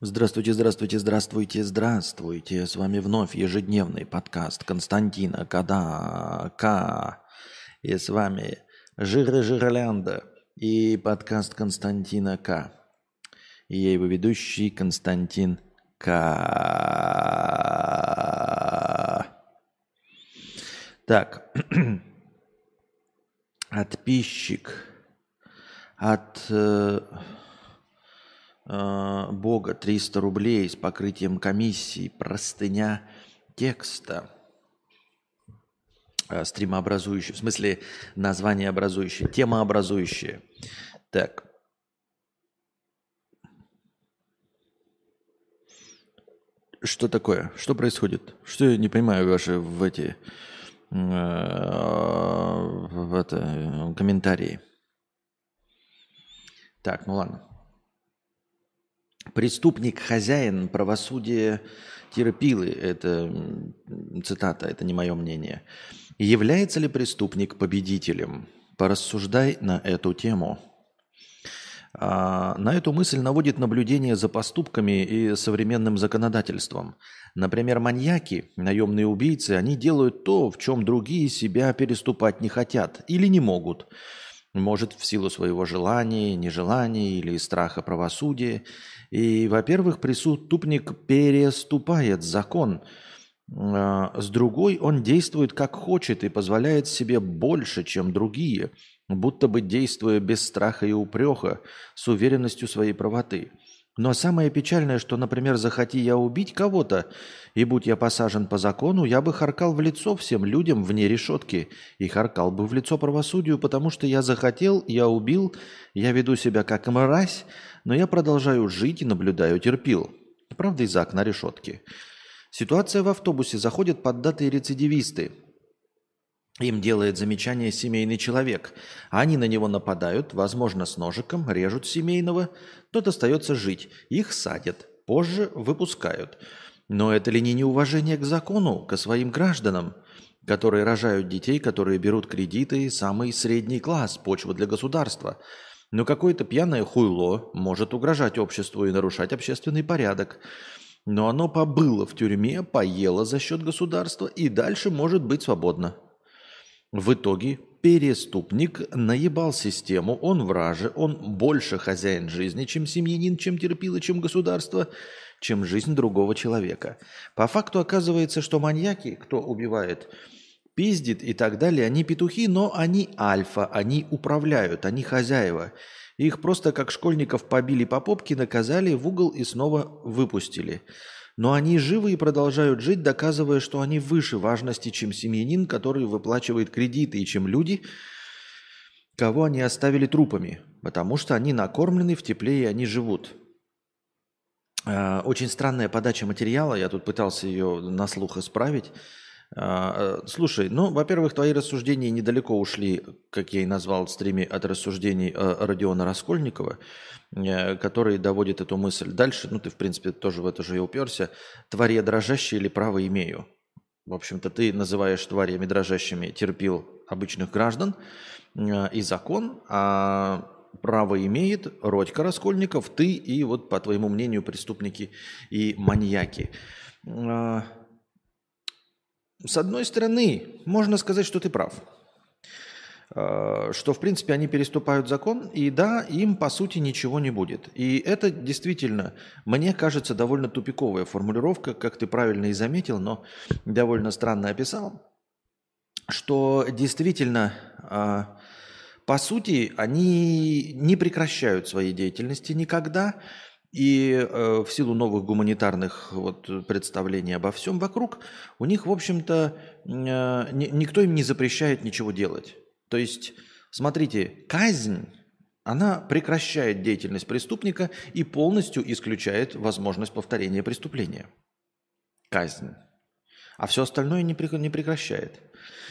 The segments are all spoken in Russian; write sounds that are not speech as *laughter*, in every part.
Здравствуйте, здравствуйте, здравствуйте, здравствуйте. С вами вновь ежедневный подкаст Константина Кадака. И с вами Жира Жиролянда и подкаст Константина К. И я его ведущий Константин К. Так. *clears throat* Отписчик от... Э, Бога 300 рублей с покрытием комиссии, простыня текста, э, в смысле название образующее, тема образующая. Так. Что такое? Что происходит? Что я не понимаю ваши в эти э, в это комментарии. Так, ну ладно. Преступник, хозяин, правосудие терпилы. Это цитата, это не мое мнение. Является ли преступник победителем? Порассуждай на эту тему. А, на эту мысль наводит наблюдение за поступками и современным законодательством. Например, маньяки, наемные убийцы, они делают то, в чем другие себя переступать не хотят или не могут – может, в силу своего желания, нежелания или страха правосудия. И, во-первых, преступник переступает закон. А, с другой, он действует как хочет и позволяет себе больше, чем другие, будто бы действуя без страха и упреха, с уверенностью своей правоты – но самое печальное, что, например, захоти я убить кого-то, и будь я посажен по закону, я бы харкал в лицо всем людям вне решетки, и харкал бы в лицо правосудию, потому что я захотел, я убил, я веду себя как мразь, но я продолжаю жить и наблюдаю, терпил. Правда, из окна решетки. Ситуация в автобусе. Заходят поддатые рецидивисты – им делает замечание семейный человек. Они на него нападают, возможно, с ножиком, режут семейного. Тот остается жить. Их садят. Позже выпускают. Но это ли не неуважение к закону, к своим гражданам, которые рожают детей, которые берут кредиты, самый средний класс, почва для государства? Но какое-то пьяное хуйло может угрожать обществу и нарушать общественный порядок. Но оно побыло в тюрьме, поело за счет государства и дальше может быть свободно. В итоге переступник наебал систему, он враже, он больше хозяин жизни, чем семьянин, чем терпило, чем государство, чем жизнь другого человека. По факту оказывается, что маньяки, кто убивает, пиздит и так далее, они петухи, но они альфа, они управляют, они хозяева. Их просто как школьников побили по попке, наказали в угол и снова выпустили. Но они живы и продолжают жить, доказывая, что они выше важности, чем семьянин, который выплачивает кредиты, и чем люди, кого они оставили трупами, потому что они накормлены, в тепле и они живут. А, очень странная подача материала, я тут пытался ее на слух исправить. А, э, слушай, ну, во-первых, твои рассуждения недалеко ушли, как я и назвал в стриме, от рассуждений э, Родиона Раскольникова, э, который доводит эту мысль дальше. Ну, ты, в принципе, тоже в это же и уперся. Твари я дрожащие или право имею? В общем-то, ты называешь тварями дрожащими терпил обычных граждан и закон, а право имеет Родька Раскольников, ты и вот, по твоему мнению, преступники и маньяки. С одной стороны, можно сказать, что ты прав. А, что, в принципе, они переступают закон, и да, им, по сути, ничего не будет. И это действительно, мне кажется, довольно тупиковая формулировка, как ты правильно и заметил, но довольно странно описал, что действительно, а, по сути, они не прекращают своей деятельности никогда, и э, в силу новых гуманитарных вот, представлений обо всем вокруг, у них, в общем-то, э, ни, никто им не запрещает ничего делать. То есть, смотрите, казнь, она прекращает деятельность преступника и полностью исключает возможность повторения преступления. Казнь. А все остальное не, не прекращает.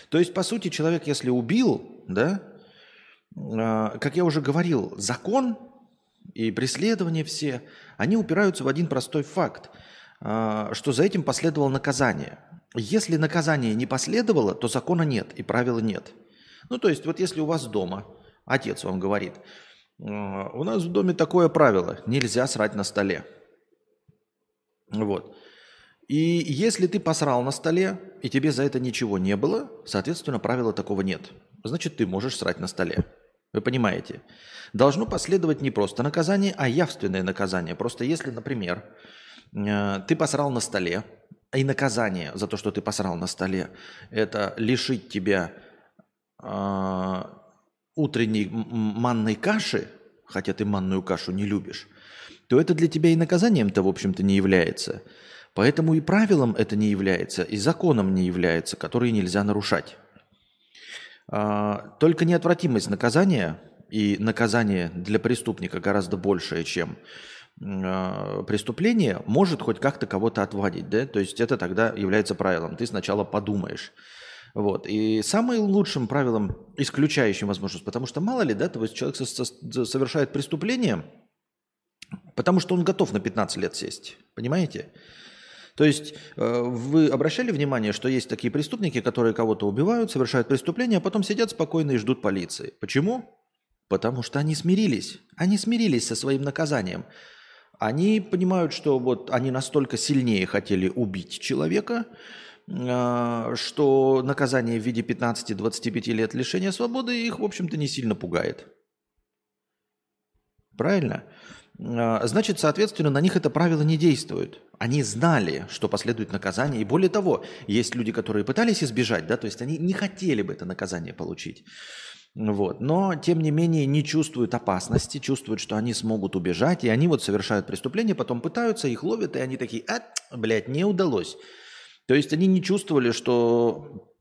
То есть, по сути, человек, если убил, да, э, как я уже говорил, закон и преследования все, они упираются в один простой факт, а, что за этим последовало наказание. Если наказание не последовало, то закона нет и правила нет. Ну, то есть, вот если у вас дома отец вам говорит, «А, у нас в доме такое правило, нельзя срать на столе. Вот. И если ты посрал на столе, и тебе за это ничего не было, соответственно, правила такого нет. Значит, ты можешь срать на столе. Вы понимаете? Должно последовать не просто наказание, а явственное наказание. Просто если, например, э, ты посрал на столе, и наказание за то, что ты посрал на столе, это лишить тебя э, утренней манной каши, хотя ты манную кашу не любишь, то это для тебя и наказанием-то, в общем-то, не является. Поэтому и правилом это не является, и законом не является, который нельзя нарушать. А, только неотвратимость наказания и наказание для преступника гораздо большее, чем а, преступление, может хоть как-то кого-то отводить. Да? То есть это тогда является правилом. Ты сначала подумаешь. Вот. И самым лучшим правилом, исключающим возможность, потому что мало ли, да, то есть человек совершает преступление, потому что он готов на 15 лет сесть. Понимаете? То есть э, вы обращали внимание, что есть такие преступники, которые кого-то убивают, совершают преступления, а потом сидят спокойно и ждут полиции. Почему? Потому что они смирились. Они смирились со своим наказанием. Они понимают, что вот они настолько сильнее хотели убить человека, э, что наказание в виде 15-25 лет лишения свободы их, в общем-то, не сильно пугает. Правильно? А, значит, соответственно, на них это правило не действует. Они знали, что последует наказание. И более того, есть люди, которые пытались избежать, да, то есть они не хотели бы это наказание получить. Вот. Но, тем не менее, не чувствуют опасности, чувствуют, что они смогут убежать, и они вот совершают преступление, потом пытаются, их ловят, и они такие, а, блядь, не удалось. То есть они не чувствовали, что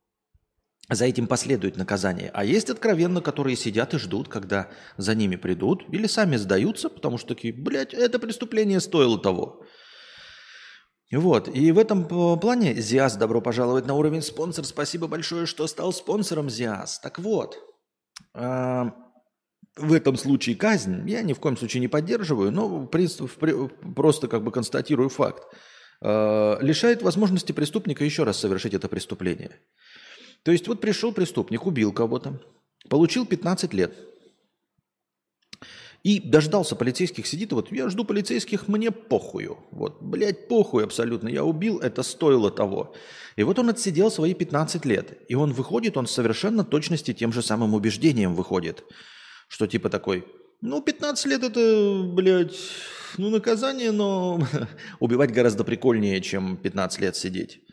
за этим последует наказание. А есть откровенно, которые сидят и ждут, когда за ними придут, или сами сдаются, потому что такие, блядь, это преступление стоило того. Вот, и в этом плане ЗИАС, добро пожаловать на уровень спонсор. Спасибо большое, что стал спонсором ЗИАС. Так вот, а, в этом случае казнь я ни в коем случае не поддерживаю, но просто как бы констатирую факт. А, лишает возможности преступника еще раз совершить это преступление. То есть вот пришел преступник, убил кого-то, получил 15 лет. И дождался полицейских, сидит, вот я жду полицейских, мне похую. Вот, блядь, похуй абсолютно. Я убил, это стоило того. И вот он отсидел свои 15 лет. И он выходит, он совершенно точности тем же самым убеждением выходит. Что типа такой, ну, 15 лет это, блядь, ну, наказание, но *laughs* убивать гораздо прикольнее, чем 15 лет сидеть.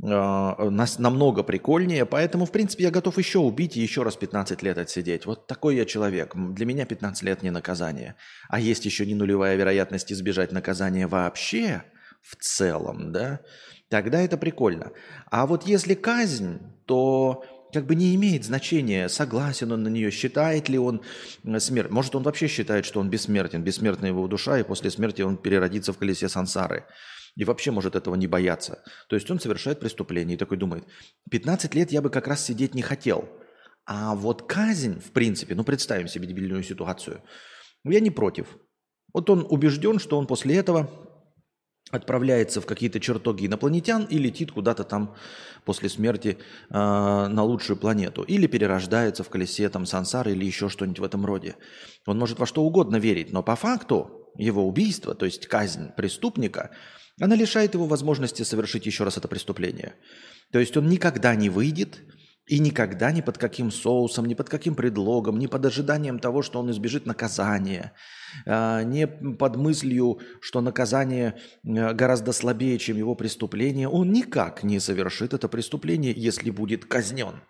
А, нас намного прикольнее, поэтому, в принципе, я готов еще убить и еще раз 15 лет отсидеть. Вот такой я человек. Для меня 15 лет не наказание. А есть еще не нулевая вероятность избежать наказания вообще в целом, да, тогда это прикольно. А вот если казнь, то как бы не имеет значения, согласен он на нее, считает ли он смерть. Может, он вообще считает, что он бессмертен, бессмертна его душа, и после смерти он переродится в колесе сансары. И вообще может этого не бояться. То есть он совершает преступление и такой думает, 15 лет я бы как раз сидеть не хотел. А вот казнь, в принципе, ну представим себе дебильную ситуацию, я не против. Вот он убежден, что он после этого отправляется в какие-то чертоги инопланетян и летит куда-то там после смерти э, на лучшую планету. Или перерождается в колесе там сансары или еще что-нибудь в этом роде. Он может во что угодно верить, но по факту его убийство, то есть казнь преступника – она лишает его возможности совершить еще раз это преступление. То есть он никогда не выйдет и никогда ни под каким соусом, ни под каким предлогом, ни под ожиданием того, что он избежит наказания, а, не под мыслью, что наказание а, гораздо слабее, чем его преступление, он никак не совершит это преступление, если будет казнен.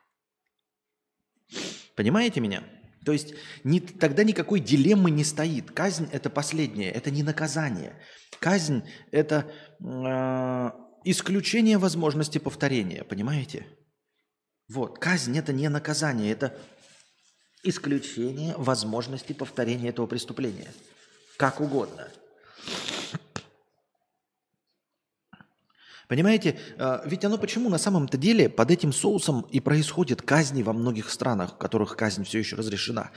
Понимаете меня? То есть ни, тогда никакой дилеммы не стоит. Казнь – это последнее, это не наказание. Казнь – это э, исключение возможности повторения, понимаете? Вот, казнь – это не наказание, это исключение возможности повторения этого преступления. Как угодно. Понимаете, а, ведь оно почему на самом-то деле под этим соусом и происходит казни во многих странах, в которых казнь все еще разрешена.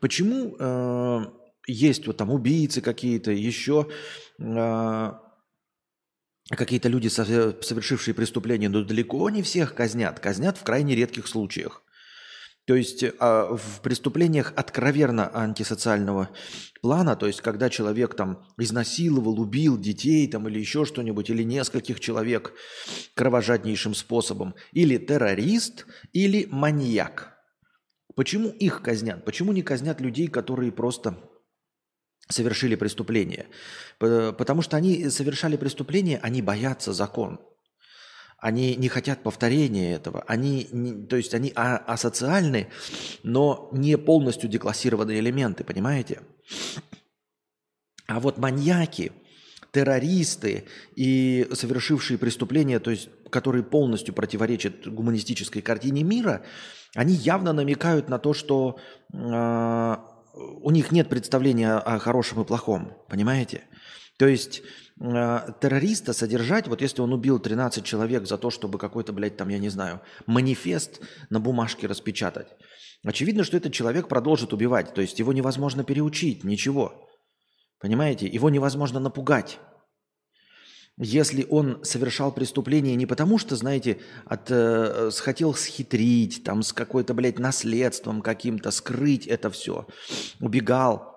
Почему э, есть вот там убийцы какие-то, еще э, какие-то люди, совершившие преступления, но далеко не всех казнят. Казнят в крайне редких случаях. То есть а, в преступлениях откровенно антисоциального плана, то есть когда человек там изнасиловал, убил детей там или еще что-нибудь, или нескольких человек кровожаднейшим способом, или террорист, или маньяк. Почему их казнят? Почему не казнят людей, которые просто совершили преступление? Потому что они совершали преступление, они боятся закон. Они не хотят повторения этого. Они, не, то есть они а, асоциальны, но не полностью деклассированные элементы, понимаете? А вот маньяки, террористы и совершившие преступления, то есть которые полностью противоречат гуманистической картине мира, они явно намекают на то, что э, у них нет представления о хорошем и плохом, понимаете? То есть террориста содержать, вот если он убил 13 человек за то, чтобы какой-то, блядь, там, я не знаю, манифест на бумажке распечатать, очевидно, что этот человек продолжит убивать. То есть его невозможно переучить, ничего. Понимаете? Его невозможно напугать. Если он совершал преступление не потому, что, знаете, от, э, хотел схитрить, там, с какой-то, блядь, наследством каким-то, скрыть это все, убегал,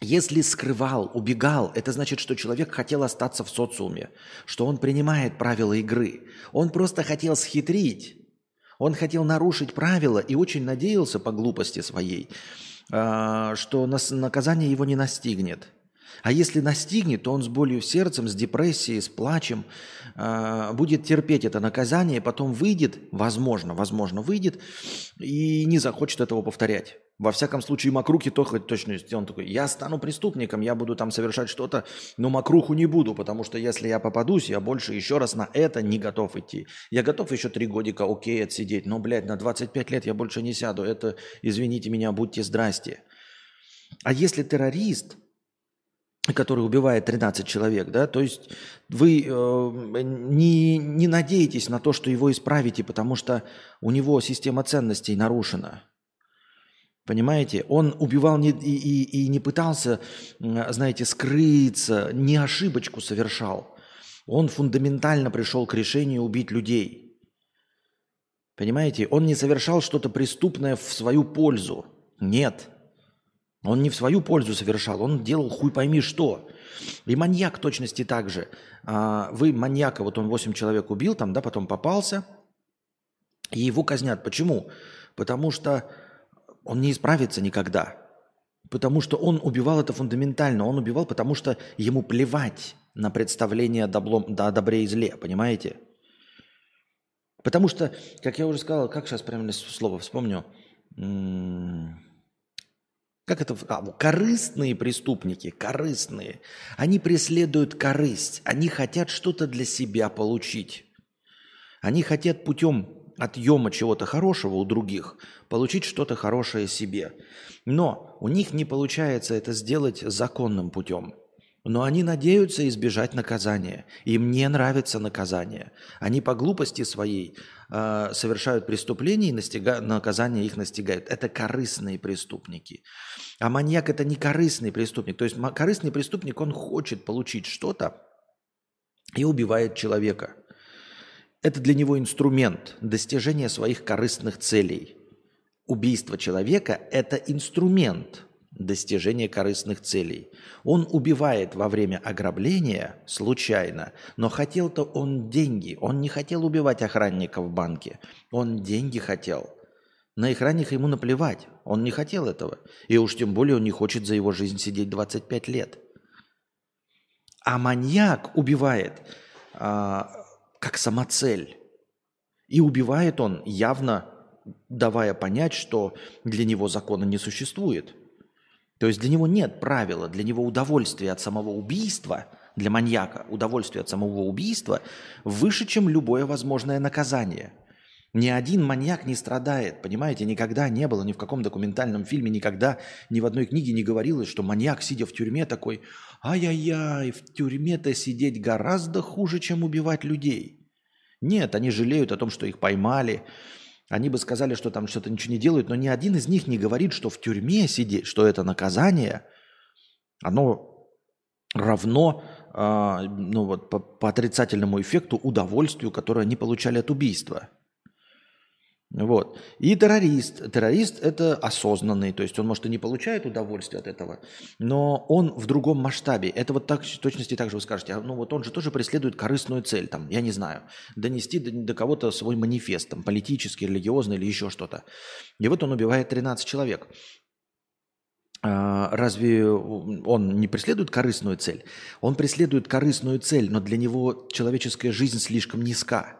если скрывал, убегал, это значит, что человек хотел остаться в социуме, что он принимает правила игры. Он просто хотел схитрить. Он хотел нарушить правила и очень надеялся по глупости своей, а, что наказание его не настигнет. А если настигнет, то он с болью сердцем, с депрессией, с плачем э, будет терпеть это наказание, потом выйдет, возможно, возможно, выйдет и не захочет этого повторять. Во всяком случае, Макрухи то хоть точно. Он такой, я стану преступником, я буду там совершать что-то, но Макруху не буду, потому что если я попадусь, я больше еще раз на это не готов идти. Я готов еще три годика окей отсидеть, но, блядь, на 25 лет я больше не сяду. Это, извините меня, будьте здрасте. А если террорист, который убивает 13 человек, да, то есть вы э, не, не надеетесь на то, что его исправите, потому что у него система ценностей нарушена. Понимаете? Он убивал не, и, и, и не пытался, знаете, скрыться, не ошибочку совершал. Он фундаментально пришел к решению убить людей. Понимаете? Он не совершал что-то преступное в свою пользу. Нет. Он не в свою пользу совершал, он делал хуй пойми что. И маньяк точности так же. А, вы маньяка, вот он 8 человек убил, там, да, потом попался, и его казнят. Почему? Потому что он не исправится никогда. Потому что он убивал это фундаментально. Он убивал, потому что ему плевать на представление о, доблом, о добре и зле, понимаете? Потому что, как я уже сказал, как сейчас правильно слово вспомню, как это? А, корыстные преступники, корыстные. Они преследуют корысть. Они хотят что-то для себя получить. Они хотят путем отъема чего-то хорошего у других получить что-то хорошее себе. Но у них не получается это сделать законным путем. Но они надеются избежать наказания. Им не нравится наказание. Они по глупости своей э, совершают преступления и настига... наказание их настигает. Это корыстные преступники. А маньяк это не корыстный преступник. То есть корыстный преступник, он хочет получить что-то и убивает человека. Это для него инструмент достижения своих корыстных целей. Убийство человека – это инструмент – достижения корыстных целей. Он убивает во время ограбления случайно, но хотел-то он деньги. Он не хотел убивать охранника в банке. Он деньги хотел. На охранника ему наплевать. Он не хотел этого. И уж тем более он не хочет за его жизнь сидеть 25 лет. А маньяк убивает а, как самоцель. И убивает он явно давая понять, что для него закона не существует – то есть для него нет правила, для него удовольствие от самого убийства, для маньяка удовольствие от самого убийства выше, чем любое возможное наказание. Ни один маньяк не страдает, понимаете, никогда не было ни в каком документальном фильме, никогда ни в одной книге не говорилось, что маньяк, сидя в тюрьме, такой «Ай-яй-яй, в тюрьме-то сидеть гораздо хуже, чем убивать людей». Нет, они жалеют о том, что их поймали, они бы сказали, что там что-то ничего не делают, но ни один из них не говорит, что в тюрьме сидеть, что это наказание, оно равно э, ну вот, по, по отрицательному эффекту удовольствию, которое они получали от убийства. Вот. И террорист. Террорист – это осознанный, то есть он, может, и не получает удовольствие от этого, но он в другом масштабе. Это вот так, в точности так же вы скажете, а, ну вот он же тоже преследует корыстную цель, там, я не знаю, донести до, до кого-то свой манифест, там, политический, религиозный или еще что-то. И вот он убивает 13 человек. А, разве он не преследует корыстную цель? Он преследует корыстную цель, но для него человеческая жизнь слишком низка.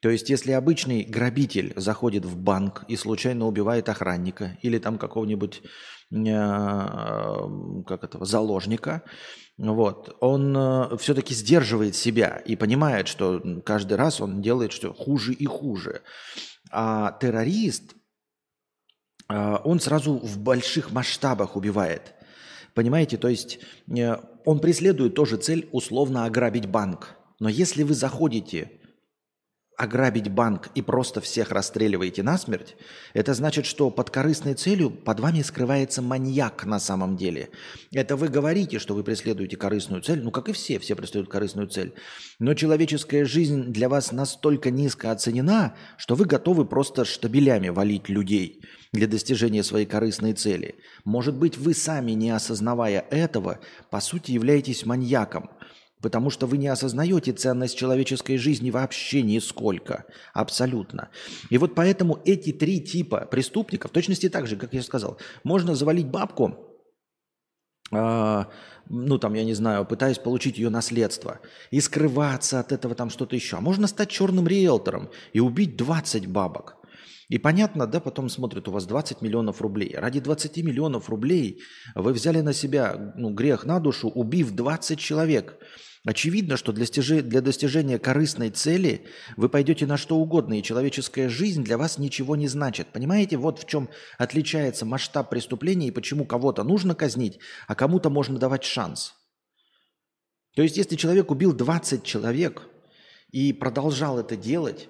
То есть, если обычный грабитель заходит в банк и случайно убивает охранника или там какого-нибудь э, как этого, заложника, вот, он э, все-таки сдерживает себя и понимает, что каждый раз он делает что хуже и хуже. А террорист, э, он сразу в больших масштабах убивает. Понимаете, то есть он преследует тоже цель условно ограбить банк. Но если вы заходите ограбить банк и просто всех расстреливаете насмерть, это значит, что под корыстной целью под вами скрывается маньяк на самом деле. Это вы говорите, что вы преследуете корыстную цель, ну как и все, все преследуют корыстную цель. Но человеческая жизнь для вас настолько низко оценена, что вы готовы просто штабелями валить людей для достижения своей корыстной цели. Может быть, вы сами, не осознавая этого, по сути являетесь маньяком – Потому что вы не осознаете ценность человеческой жизни вообще нисколько. Абсолютно. И вот поэтому эти три типа преступников, в точности так же, как я сказал, можно завалить бабку, э, ну там, я не знаю, пытаясь получить ее наследство, и скрываться от этого там что-то еще. А можно стать черным риэлтором и убить 20 бабок. И понятно, да, потом смотрят, у вас 20 миллионов рублей. Ради 20 миллионов рублей вы взяли на себя ну, грех на душу, убив 20 человек. Очевидно, что для, стяжи, для достижения корыстной цели вы пойдете на что угодно, и человеческая жизнь для вас ничего не значит. Понимаете, вот в чем отличается масштаб преступления и почему кого-то нужно казнить, а кому-то можно давать шанс. То есть, если человек убил 20 человек и продолжал это делать,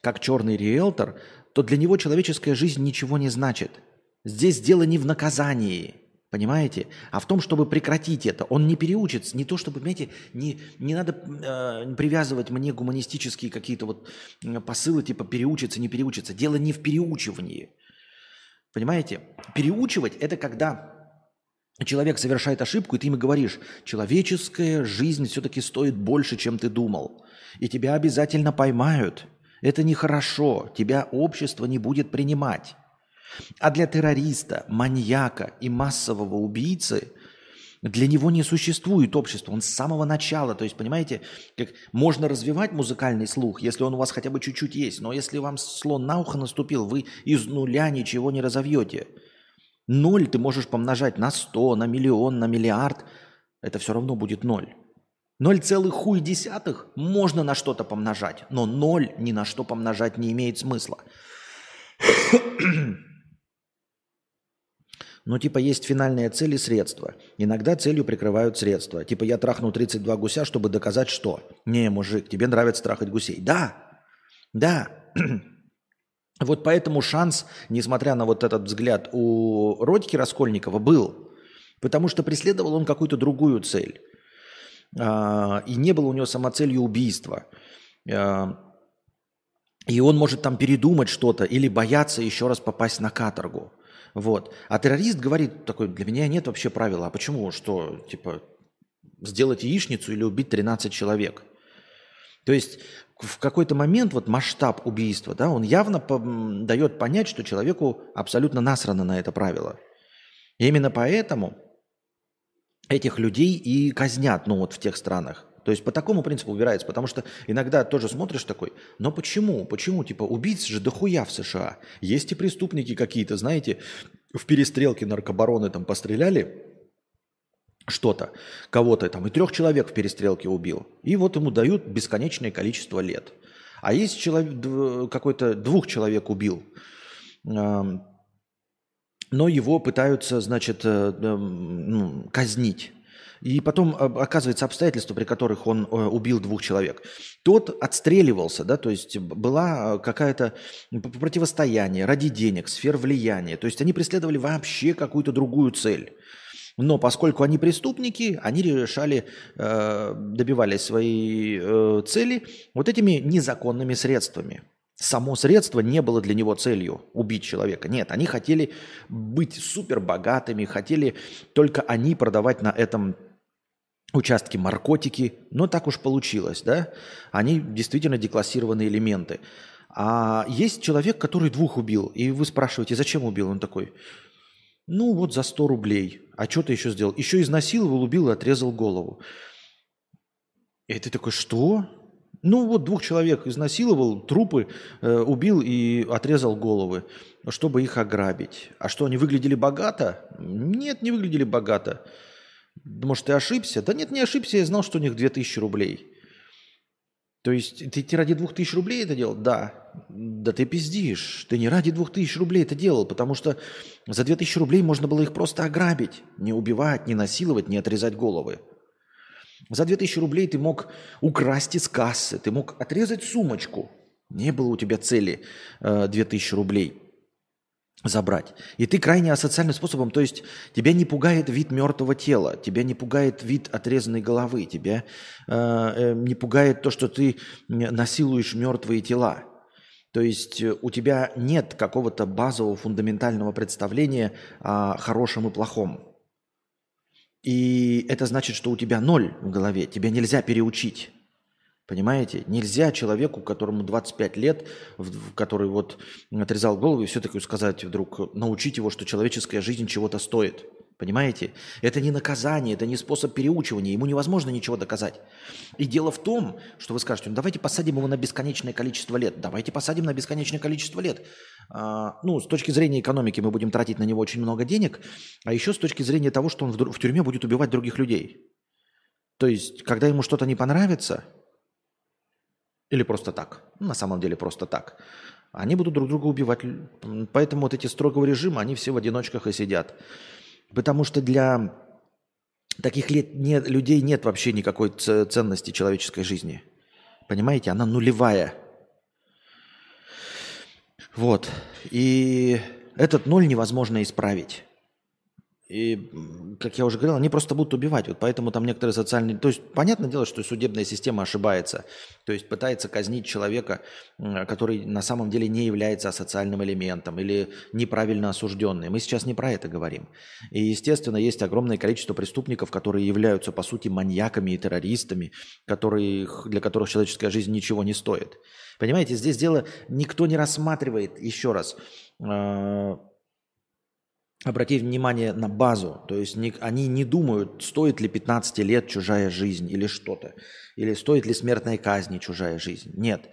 как черный риэлтор, то для него человеческая жизнь ничего не значит. Здесь дело не в наказании – Понимаете? А в том, чтобы прекратить это. Он не переучится. Не то, чтобы, понимаете, не, не надо э, привязывать мне гуманистические какие-то вот посылы, типа переучиться, не переучиться. Дело не в переучивании. Понимаете? Переучивать – это когда человек совершает ошибку, и ты ему говоришь, человеческая жизнь все-таки стоит больше, чем ты думал. И тебя обязательно поймают. Это нехорошо. Тебя общество не будет принимать. А для террориста, маньяка и массового убийцы для него не существует общества. Он с самого начала, то есть, понимаете, как можно развивать музыкальный слух, если он у вас хотя бы чуть-чуть есть, но если вам слон на ухо наступил, вы из нуля ничего не разовьете. Ноль ты можешь помножать на сто, на миллион, на миллиард, это все равно будет ноль. Ноль целых хуй десятых можно на что-то помножать, но ноль ни на что помножать не имеет смысла. Ну, типа, есть финальные цели и средства. Иногда целью прикрывают средства. Типа, я трахнул 32 гуся, чтобы доказать, что. Не, мужик, тебе нравится трахать гусей. Да, да. *clears throat* Вот поэтому шанс, несмотря на вот этот взгляд у Родики Раскольникова, был. Потому что преследовал он какую-то другую цель. А, и не было у него самоцелью убийства. А, и он может там передумать что-то или бояться еще раз попасть на каторгу. Вот. А террорист говорит такой, для меня нет вообще правила. А почему? Что, типа, сделать яичницу или убить 13 человек? То есть в какой-то момент вот масштаб убийства, да, он явно по- дает понять, что человеку абсолютно насрано на это правило. И именно поэтому этих людей и казнят, ну вот в тех странах. То есть по такому принципу убирается, потому что иногда тоже смотришь такой, но почему? Почему? Типа убийц же дохуя в США. Есть и преступники какие-то, знаете, в перестрелке наркобароны там постреляли, что-то, кого-то там, и трех человек в перестрелке убил. И вот ему дают бесконечное количество лет. А есть человек, какой-то двух человек убил, но его пытаются, значит, э, ну, казнить и потом оказывается обстоятельства, при которых он э, убил двух человек. Тот отстреливался, да, то есть была э, какая-то противостояние ради денег, сфер влияния. То есть они преследовали вообще какую-то другую цель. Но поскольку они преступники, они решали, э, добивались своей цели вот этими незаконными средствами. само средство не было для него целью убить человека. Нет, они хотели быть супер богатыми, хотели только они продавать на этом участке наркотики. Но так уж получилось, да? Они действительно деклассированные элементы. А есть человек, который двух убил, и вы спрашиваете, зачем убил? Он такой, ну вот за 100 рублей. А что ты еще сделал? Еще изнасиловал, убил и отрезал голову. И ты такой, что? Ну вот двух человек изнасиловал, трупы э, убил и отрезал головы, чтобы их ограбить. А что, они выглядели богато? Нет, не выглядели богато. Может, ты ошибся? Да нет, не ошибся, я знал, что у них 2000 рублей. То есть ты, ты ради 2000 рублей это делал? Да. Да ты пиздишь. Ты не ради 2000 рублей это делал, потому что за 2000 рублей можно было их просто ограбить. Не убивать, не насиловать, не отрезать головы. За 2000 рублей ты мог украсть из кассы, ты мог отрезать сумочку. Не было у тебя цели э, 2000 рублей забрать. И ты крайне асоциальным способом, то есть тебя не пугает вид мертвого тела, тебя не пугает вид отрезанной головы, тебя э, э, не пугает то, что ты насилуешь мертвые тела. То есть э, у тебя нет какого-то базового фундаментального представления о хорошем и плохом. И это значит, что у тебя ноль в голове, тебя нельзя переучить. Понимаете? Нельзя человеку, которому 25 лет, который вот отрезал голову, и все таки сказать вдруг, научить его, что человеческая жизнь чего-то стоит. Понимаете? Это не наказание, это не способ переучивания. Ему невозможно ничего доказать. И дело в том, что вы скажете, ну давайте посадим его на бесконечное количество лет. Давайте посадим на бесконечное количество лет. А, ну, с точки зрения экономики мы будем тратить на него очень много денег, а еще с точки зрения того, что он в, в тюрьме будет убивать других людей. То есть, когда ему что-то не понравится, или просто так, на самом деле просто так, они будут друг друга убивать. Поэтому вот эти строгого режима, они все в одиночках и сидят. Потому что для таких лет нет, людей нет вообще никакой ценности человеческой жизни. Понимаете, она нулевая. Вот. И этот ноль невозможно исправить. И, как я уже говорил, они просто будут убивать. Вот поэтому там некоторые социальные... То есть, понятное дело, что судебная система ошибается. То есть, пытается казнить человека, который на самом деле не является социальным элементом или неправильно осужденный. Мы сейчас не про это говорим. И, естественно, есть огромное количество преступников, которые являются, по сути, маньяками и террористами, которые, для которых человеческая жизнь ничего не стоит. Понимаете, здесь дело никто не рассматривает, еще раз, а, обратить внимание на базу. То есть не, они не думают, стоит ли 15 лет чужая жизнь или что-то. Или стоит ли смертной казни чужая жизнь. Нет.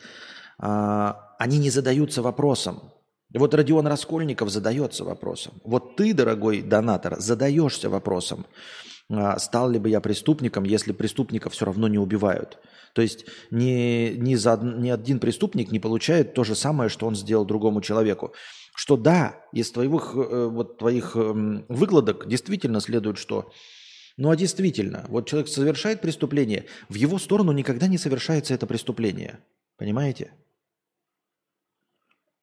А, они не задаются вопросом. Вот Родион Раскольников задается вопросом. Вот ты, дорогой донатор, задаешься вопросом. А, стал ли бы я преступником, если преступников все равно не убивают? То есть ни, ни, за, ни один преступник не получает то же самое, что он сделал другому человеку что да, из твоих, э, вот, твоих эм, выкладок действительно следует, что ну а действительно, вот человек совершает преступление, в его сторону никогда не совершается это преступление. Понимаете?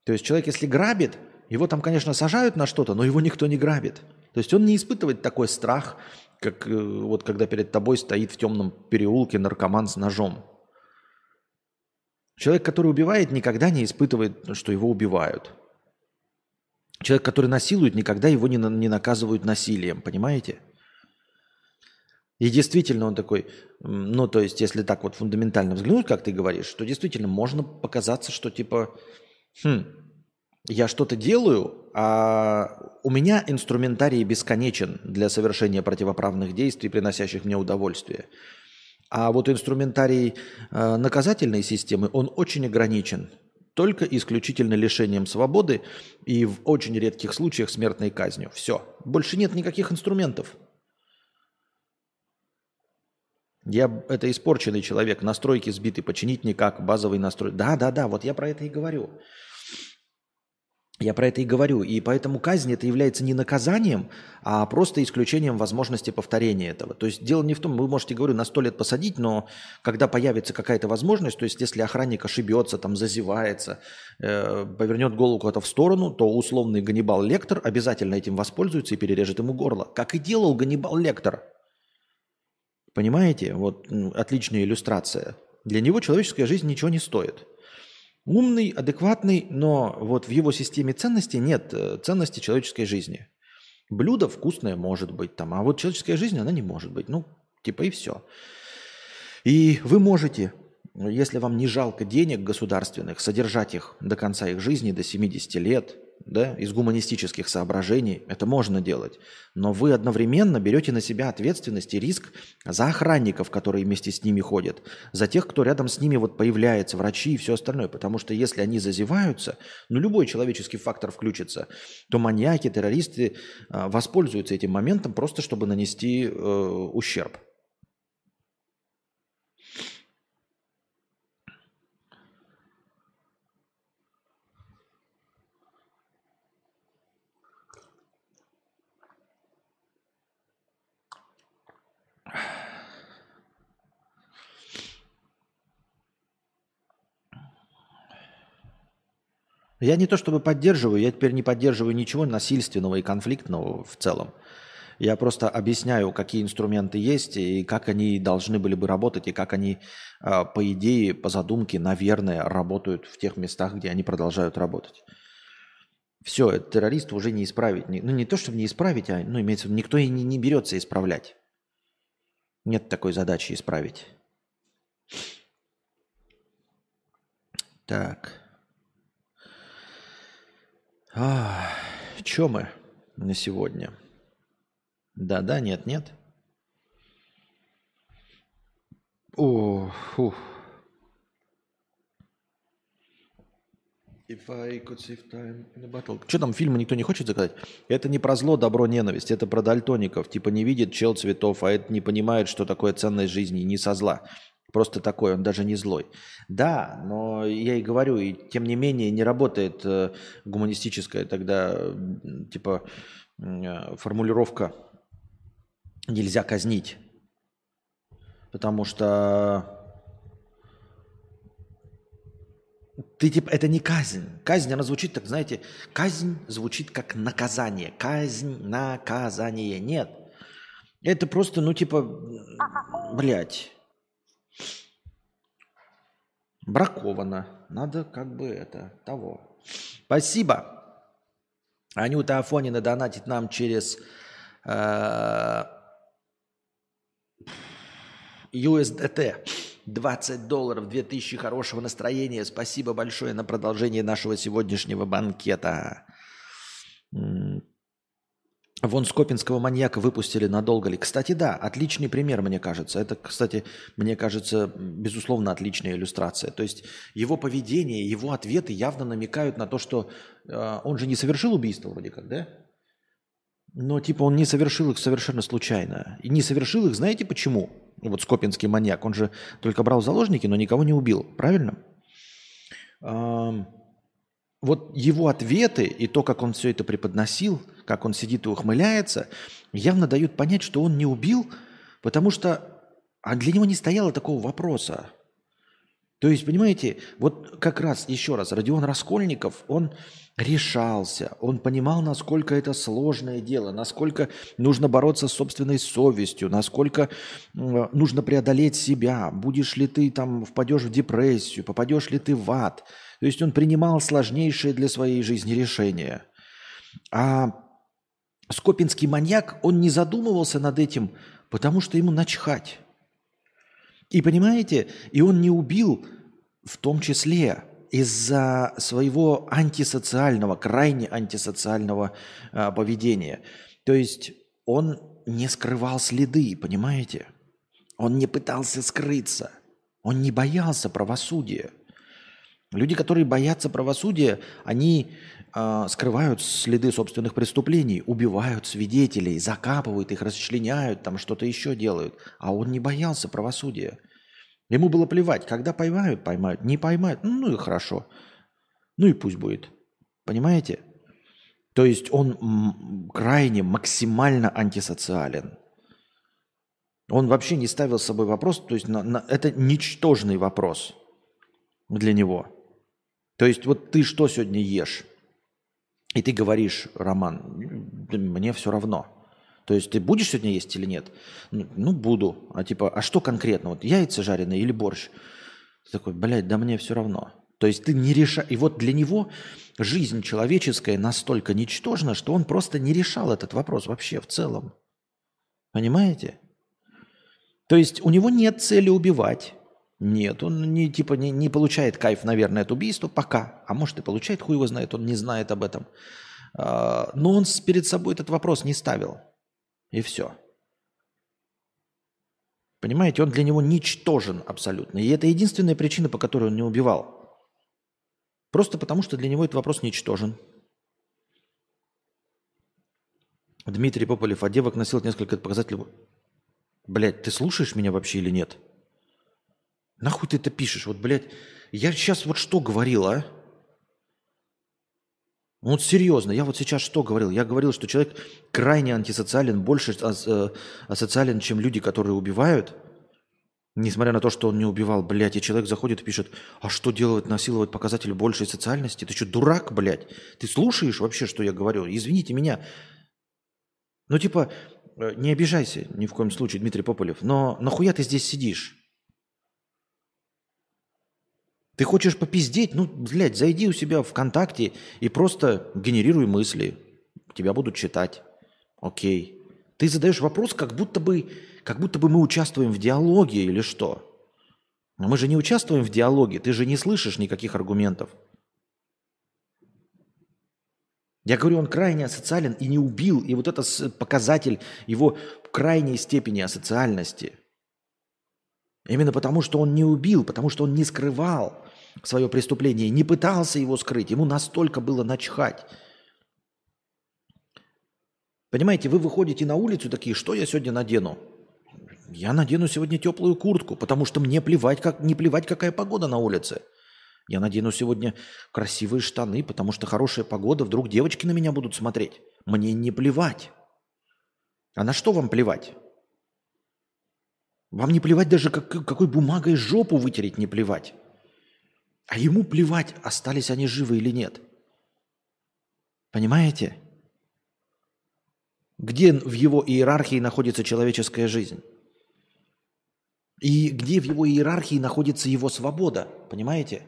То есть человек, если грабит, его там, конечно, сажают на что-то, но его никто не грабит. То есть он не испытывает такой страх, как э, вот когда перед тобой стоит в темном переулке наркоман с ножом. Человек, который убивает, никогда не испытывает, что его убивают. Человек, который насилует, никогда его не, не наказывают насилием, понимаете? И действительно он такой, ну то есть если так вот фундаментально взглянуть, как ты говоришь, то действительно можно показаться, что типа, хм, я что-то делаю, а у меня инструментарий бесконечен для совершения противоправных действий, приносящих мне удовольствие. А вот инструментарий э, наказательной системы, он очень ограничен только исключительно лишением свободы и в очень редких случаях смертной казнью. Все. Больше нет никаких инструментов. Я это испорченный человек, настройки сбиты, починить никак, базовый настрой. Да, да, да, вот я про это и говорю. Я про это и говорю. И поэтому казнь это является не наказанием, а просто исключением возможности повторения этого. То есть дело не в том, вы можете, говорю, на сто лет посадить, но когда появится какая-то возможность, то есть если охранник ошибется, там зазевается, э, повернет голову куда-то в сторону, то условный Ганнибал Лектор обязательно этим воспользуется и перережет ему горло. Как и делал Ганнибал Лектор. Понимаете? Вот отличная иллюстрация. Для него человеческая жизнь ничего не стоит. Умный, адекватный, но вот в его системе ценностей нет э, ценности человеческой жизни. Блюдо вкусное может быть там, а вот человеческая жизнь, она не может быть. Ну, типа и все. И вы можете, если вам не жалко денег государственных, содержать их до конца их жизни, до 70 лет, да, из гуманистических соображений, это можно делать. Но вы одновременно берете на себя ответственность и риск за охранников, которые вместе с ними ходят, за тех, кто рядом с ними вот появляется, врачи и все остальное. Потому что если они зазеваются, ну любой человеческий фактор включится, то маньяки, террористы э, воспользуются этим моментом просто, чтобы нанести э, ущерб. Я не то чтобы поддерживаю, я теперь не поддерживаю ничего насильственного и конфликтного в целом. Я просто объясняю, какие инструменты есть и как они должны были бы работать, и как они, а, по идее, по задумке, наверное, работают в тех местах, где они продолжают работать. Все, террориста уже не исправить. Ну, не то, чтобы не исправить, а ну, имеется в виду, никто и не, не берется исправлять. Нет такой задачи исправить. Так. А, Че мы на сегодня? Да-да, нет-нет. О, фух. If I could save time in a battle. Что там, фильмы никто не хочет заказать? Это не про зло, добро, ненависть. Это про дальтоников. Типа не видит чел цветов, а это не понимает, что такое ценность жизни. Не со зла. Просто такой, он даже не злой. Да, но я и говорю, и тем не менее не работает э, гуманистическая тогда, типа, э, формулировка «нельзя казнить». Потому что ты типа, это не казнь. Казнь, она звучит так, знаете, казнь звучит как наказание. Казнь, наказание. Нет. Это просто, ну, типа, блядь, Браковано. Надо как бы это, того. Спасибо. Анюта Афонина донатит нам через э, USDT. 20 долларов, 2000 хорошего настроения. Спасибо большое на продолжение нашего сегодняшнего банкета. Вон Скопинского маньяка выпустили надолго ли? Кстати, да, отличный пример, мне кажется. Это, кстати, мне кажется, безусловно, отличная иллюстрация. То есть его поведение, его ответы явно намекают на то, что э, он же не совершил убийство вроде как, да? Но типа он не совершил их совершенно случайно. И не совершил их, знаете почему? Вот Скопинский маньяк, он же только брал заложники, но никого не убил, правильно? Эм вот его ответы и то, как он все это преподносил, как он сидит и ухмыляется, явно дают понять, что он не убил, потому что а для него не стояло такого вопроса. То есть, понимаете, вот как раз, еще раз, Родион Раскольников, он решался, он понимал, насколько это сложное дело, насколько нужно бороться с собственной совестью, насколько нужно преодолеть себя, будешь ли ты там, впадешь в депрессию, попадешь ли ты в ад – то есть он принимал сложнейшие для своей жизни решения. А Скопинский маньяк, он не задумывался над этим, потому что ему начхать. И понимаете, и он не убил в том числе из-за своего антисоциального, крайне антисоциального э, поведения. То есть он не скрывал следы, понимаете? Он не пытался скрыться. Он не боялся правосудия. Люди, которые боятся правосудия, они э, скрывают следы собственных преступлений, убивают свидетелей, закапывают их, расчленяют, там что-то еще делают. А он не боялся правосудия. Ему было плевать, когда поймают, поймают, не поймают, ну, ну и хорошо. Ну и пусть будет. Понимаете? То есть он крайне, максимально антисоциален. Он вообще не ставил с собой вопрос, то есть на, на, это ничтожный вопрос для него. То есть вот ты что сегодня ешь? И ты говоришь, Роман, мне все равно. То есть ты будешь сегодня есть или нет? Ну, ну, буду. А типа, а что конкретно? Вот яйца жареные или борщ? Ты такой, блядь, да мне все равно. То есть ты не решаешь... И вот для него жизнь человеческая настолько ничтожна, что он просто не решал этот вопрос вообще в целом. Понимаете? То есть у него нет цели убивать. Нет, он не, типа, не, не получает кайф, наверное, от убийства пока. А может и получает, хуй его знает, он не знает об этом. А, но он перед собой этот вопрос не ставил. И все. Понимаете, он для него ничтожен абсолютно. И это единственная причина, по которой он не убивал. Просто потому, что для него этот вопрос ничтожен. Дмитрий Пополев, а девок носил несколько показателей. Блять, ты слушаешь меня вообще или нет? Нахуй ты это пишешь? Вот, блядь, я сейчас вот что говорил, а? Вот серьезно, я вот сейчас что говорил? Я говорил, что человек крайне антисоциален, больше э, асоциален, чем люди, которые убивают. Несмотря на то, что он не убивал, блядь, и человек заходит и пишет, а что делать, насиловать показатель большей социальности? Ты что, дурак, блядь? Ты слушаешь вообще, что я говорю? Извините меня. Ну, типа, э, не обижайся ни в коем случае, Дмитрий Пополев, но нахуя ты здесь сидишь? Ты хочешь попиздеть? Ну, блядь, зайди у себя в ВКонтакте и просто генерируй мысли. Тебя будут читать. Окей. Ты задаешь вопрос, как будто бы, как будто бы мы участвуем в диалоге или что. Но мы же не участвуем в диалоге. Ты же не слышишь никаких аргументов. Я говорю, он крайне асоциален и не убил. И вот это показатель его крайней степени асоциальности – Именно потому, что он не убил, потому что он не скрывал свое преступление, не пытался его скрыть. Ему настолько было начхать. Понимаете, вы выходите на улицу такие, что я сегодня надену? Я надену сегодня теплую куртку, потому что мне плевать, как, не плевать, какая погода на улице. Я надену сегодня красивые штаны, потому что хорошая погода, вдруг девочки на меня будут смотреть. Мне не плевать. А на что вам плевать? Вам не плевать даже, как, какой бумагой жопу вытереть не плевать. А ему плевать, остались они живы или нет. Понимаете? Где в его иерархии находится человеческая жизнь? И где в его иерархии находится его свобода? Понимаете?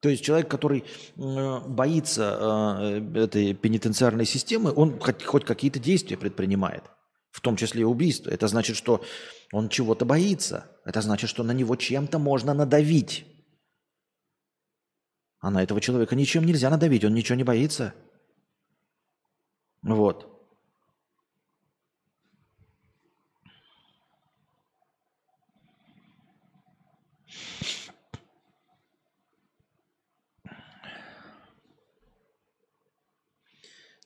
То есть человек, который боится э, этой пенитенциарной системы, он хоть, хоть какие-то действия предпринимает в том числе убийство. Это значит, что он чего-то боится. Это значит, что на него чем-то можно надавить. А на этого человека ничем нельзя надавить, он ничего не боится. Вот.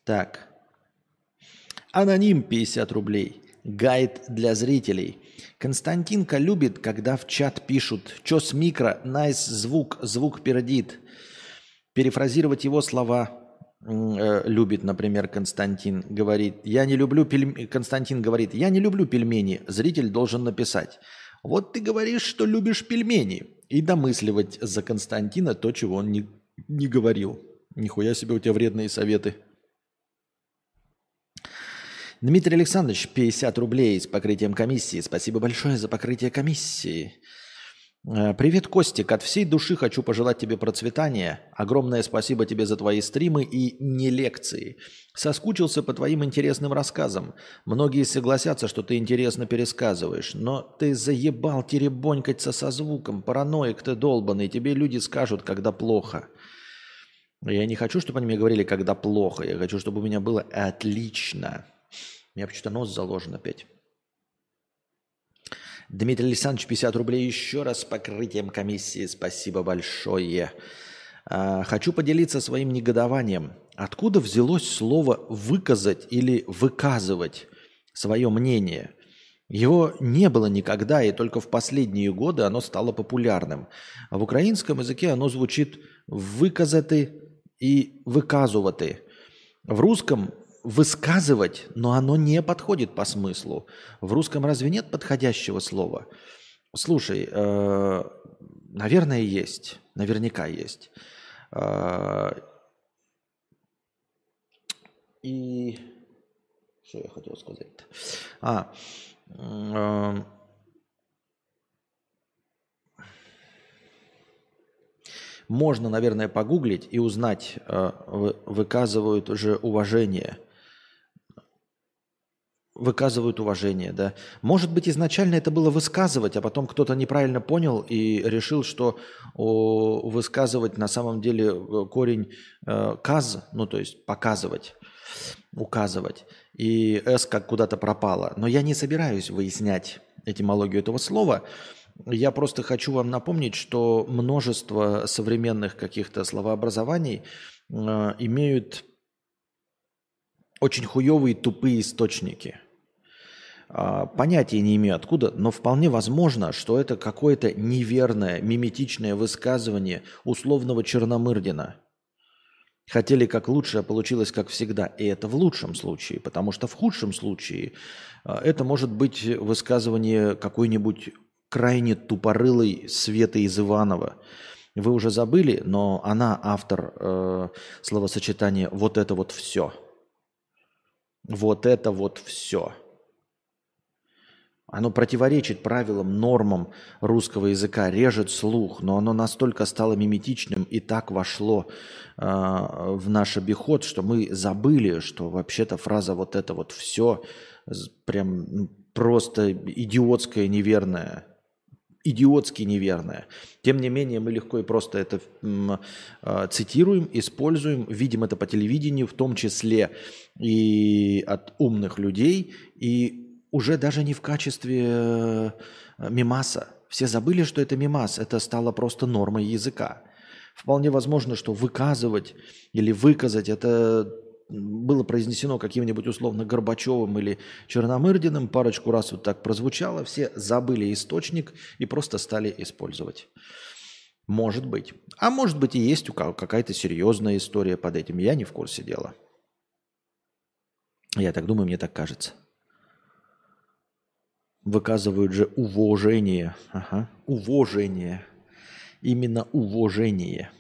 Так. Аноним 50 рублей. Гайд для зрителей. Константинка любит, когда в чат пишут «Чё с микро? Nice звук, звук пердит». Перефразировать его слова э, любит, например, Константин говорит, я не люблю пельмени. Константин говорит, я не люблю пельмени. Зритель должен написать, вот ты говоришь, что любишь пельмени. И домысливать за Константина то, чего он не, не говорил. Нихуя себе у тебя вредные советы. Дмитрий Александрович, 50 рублей с покрытием комиссии. Спасибо большое за покрытие комиссии. Э, привет, Костик. От всей души хочу пожелать тебе процветания. Огромное спасибо тебе за твои стримы и не лекции. Соскучился по твоим интересным рассказам. Многие согласятся, что ты интересно пересказываешь, но ты заебал теребонькаться со звуком. Параноик ты долбанный. Тебе люди скажут, когда плохо. Я не хочу, чтобы они мне говорили, когда плохо. Я хочу, чтобы у меня было отлично. У меня почему-то нос заложен опять. Дмитрий Александрович, 50 рублей еще раз с покрытием комиссии. Спасибо большое. А, хочу поделиться своим негодованием. Откуда взялось слово «выказать» или «выказывать» свое мнение? Его не было никогда, и только в последние годы оно стало популярным. А в украинском языке оно звучит «выказати» и «выказувати». В русском высказывать, но оно не подходит по смыслу. В русском разве нет подходящего слова? Слушай, э, наверное, есть. Наверняка есть. Э, и что я хотел сказать-то? А, э, Можно, наверное, погуглить и узнать, э, выказывают же уважение. Выказывают уважение, да. Может быть, изначально это было высказывать, а потом кто-то неправильно понял и решил, что о, высказывать на самом деле э, корень э, каз, ну то есть показывать, указывать. И с как куда-то пропало. Но я не собираюсь выяснять этимологию этого слова. Я просто хочу вам напомнить, что множество современных каких-то словообразований э, имеют очень хуевые тупые источники. Э, понятия не имею откуда, но вполне возможно, что это какое-то неверное, миметичное высказывание условного Черномырдина. Хотели как лучше, а получилось как всегда. И это в лучшем случае, потому что в худшем случае э, это может быть высказывание какой-нибудь крайне тупорылой Светы из Иванова. Вы уже забыли, но она автор э, словосочетания «вот это вот все». Вот это вот все. Оно противоречит правилам, нормам русского языка, режет слух, но оно настолько стало миметичным и так вошло э, в наш обиход, что мы забыли, что вообще-то фраза «вот это вот все» прям ну, просто идиотская, неверная идиотски неверное. Тем не менее, мы легко и просто это э, цитируем, используем, видим это по телевидению, в том числе и от умных людей, и уже даже не в качестве э, мимаса. Все забыли, что это мимас, это стало просто нормой языка. Вполне возможно, что выказывать или выказать это было произнесено каким-нибудь условно Горбачевым или Черномырдиным, парочку раз вот так прозвучало, все забыли источник и просто стали использовать. Может быть. А может быть и есть у кого какая-то серьезная история под этим. Я не в курсе дела. Я так думаю, мне так кажется. Выказывают же уважение. Ага. Уважение. Именно уважение.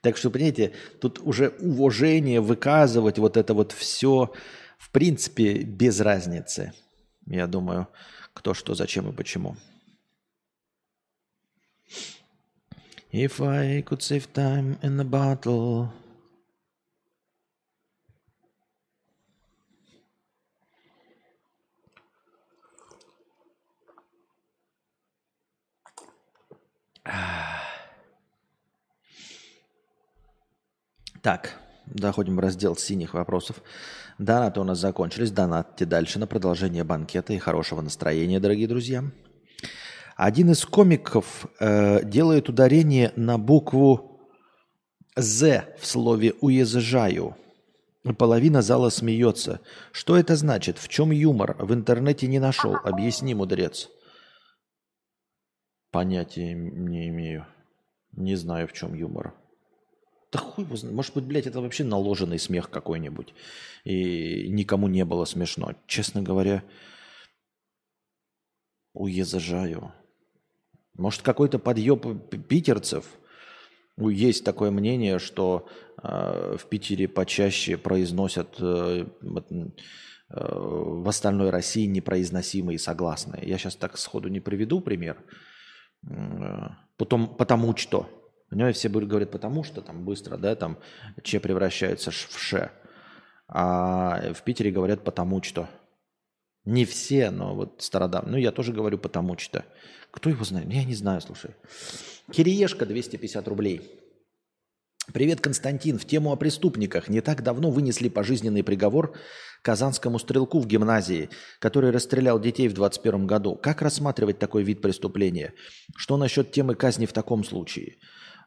Так что, понимаете, тут уже уважение, выказывать вот это вот все, в принципе, без разницы. Я думаю, кто что, зачем и почему. If I could save time in a bottle. Так, доходим в раздел синих вопросов. Донаты у нас закончились. Донатьте дальше на продолжение банкета и хорошего настроения, дорогие друзья. Один из комиков э, делает ударение на букву «З» в слове «уезжаю». Половина зала смеется. Что это значит? В чем юмор? В интернете не нашел. Объясни, мудрец. Понятия не имею. Не знаю, в чем юмор. Да хуй его знает. Может быть, блядь, это вообще наложенный смех какой-нибудь. И никому не было смешно. Честно говоря, уезжаю. Может, какой-то подъеб питерцев. Есть такое мнение, что э, в Питере почаще произносят э, э, в остальной России непроизносимые согласные. Я сейчас так сходу не приведу пример. Э, потом, потому что Понимаете, все говорят, потому что там быстро, да, там че превращается в ше. А в Питере говорят потому что. Не все, но вот стародам. Ну, я тоже говорю потому что. Кто его знает? Я не знаю, слушай. Кириешка 250 рублей. Привет, Константин. В тему о преступниках. Не так давно вынесли пожизненный приговор казанскому стрелку в гимназии, который расстрелял детей в 21 году. Как рассматривать такой вид преступления? Что насчет темы казни в таком случае?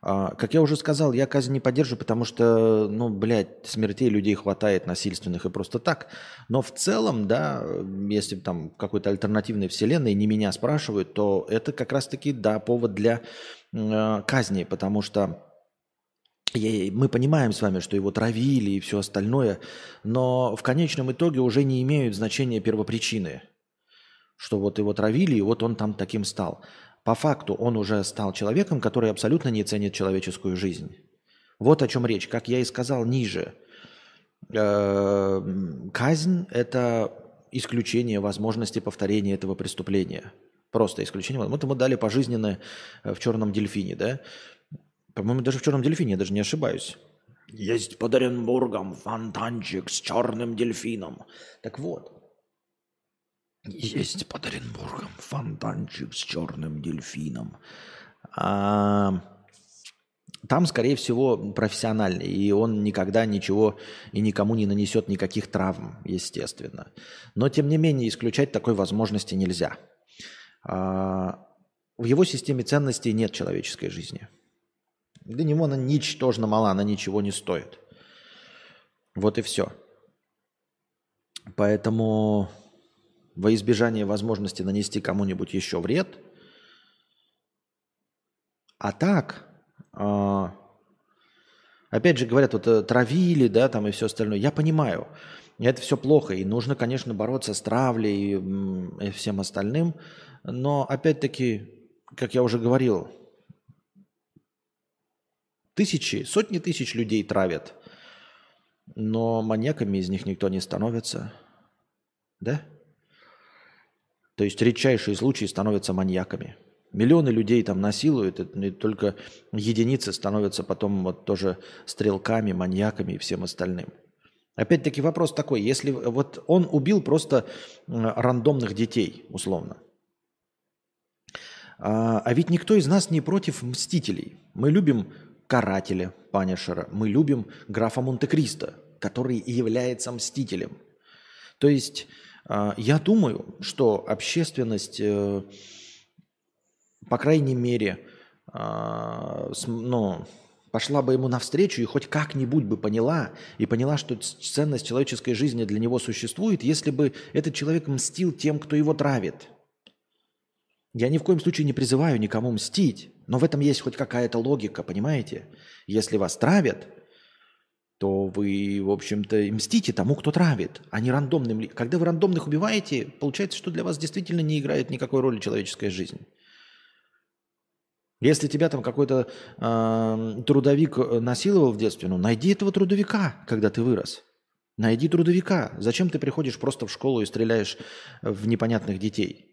А, как я уже сказал, я казнь не поддерживаю, потому что, ну, блядь, смертей людей хватает насильственных и просто так. Но в целом, да, если там какой-то альтернативной вселенной не меня спрашивают, то это как раз-таки, да, повод для э, казни, потому что мы понимаем с вами, что его травили и все остальное, но в конечном итоге уже не имеют значения первопричины, что вот его травили, и вот он там таким стал по факту он уже стал человеком, который абсолютно не ценит человеческую жизнь. Вот о чем речь. Как я и сказал ниже, э, казнь – это исключение возможности повторения этого преступления. Просто исключение. Вот ему дали пожизненное в черном дельфине, да? По-моему, даже в черном дельфине, я даже не ошибаюсь. Есть под Оренбургом фонтанчик с черным дельфином. Так вот, есть под Оренбургом фонтанчик с черным дельфином. А, там, скорее всего, профессиональный, и он никогда ничего и никому не нанесет никаких травм, естественно. Но, тем не менее, исключать такой возможности нельзя. А, в его системе ценностей нет человеческой жизни. Для него она ничтожно мала, она ничего не стоит. Вот и все. Поэтому во избежание возможности нанести кому-нибудь еще вред. А так, э, опять же говорят, вот э, травили, да, там и все остальное. Я понимаю, это все плохо, и нужно, конечно, бороться с травлей и, и всем остальным. Но опять-таки, как я уже говорил, тысячи, сотни тысяч людей травят, но маньяками из них никто не становится. Да? То есть редчайшие случаи становятся маньяками. Миллионы людей там насилуют, и только единицы становятся потом вот тоже стрелками, маньяками и всем остальным. Опять-таки вопрос такой, если вот он убил просто рандомных детей, условно. А, а ведь никто из нас не против мстителей. Мы любим карателя Панишера, мы любим графа Монте-Кристо, который является мстителем. То есть а, я думаю, что общественность, э, по крайней мере, а, ну, пошла бы ему навстречу и хоть как-нибудь бы поняла, и поняла, что ценность человеческой жизни для него существует, если бы этот человек мстил тем, кто его травит. Я ни в коем случае не призываю никому мстить, но в этом есть хоть какая-то логика, понимаете? Если вас травят, то вы, в общем-то, мстите тому, кто травит, а не рандомным. Когда вы рандомных убиваете, получается, что для вас действительно не играет никакой роли человеческая жизнь. Если тебя там какой-то э, трудовик насиловал в детстве, ну найди этого трудовика, когда ты вырос. Найди трудовика. Зачем ты приходишь просто в школу и стреляешь в непонятных детей?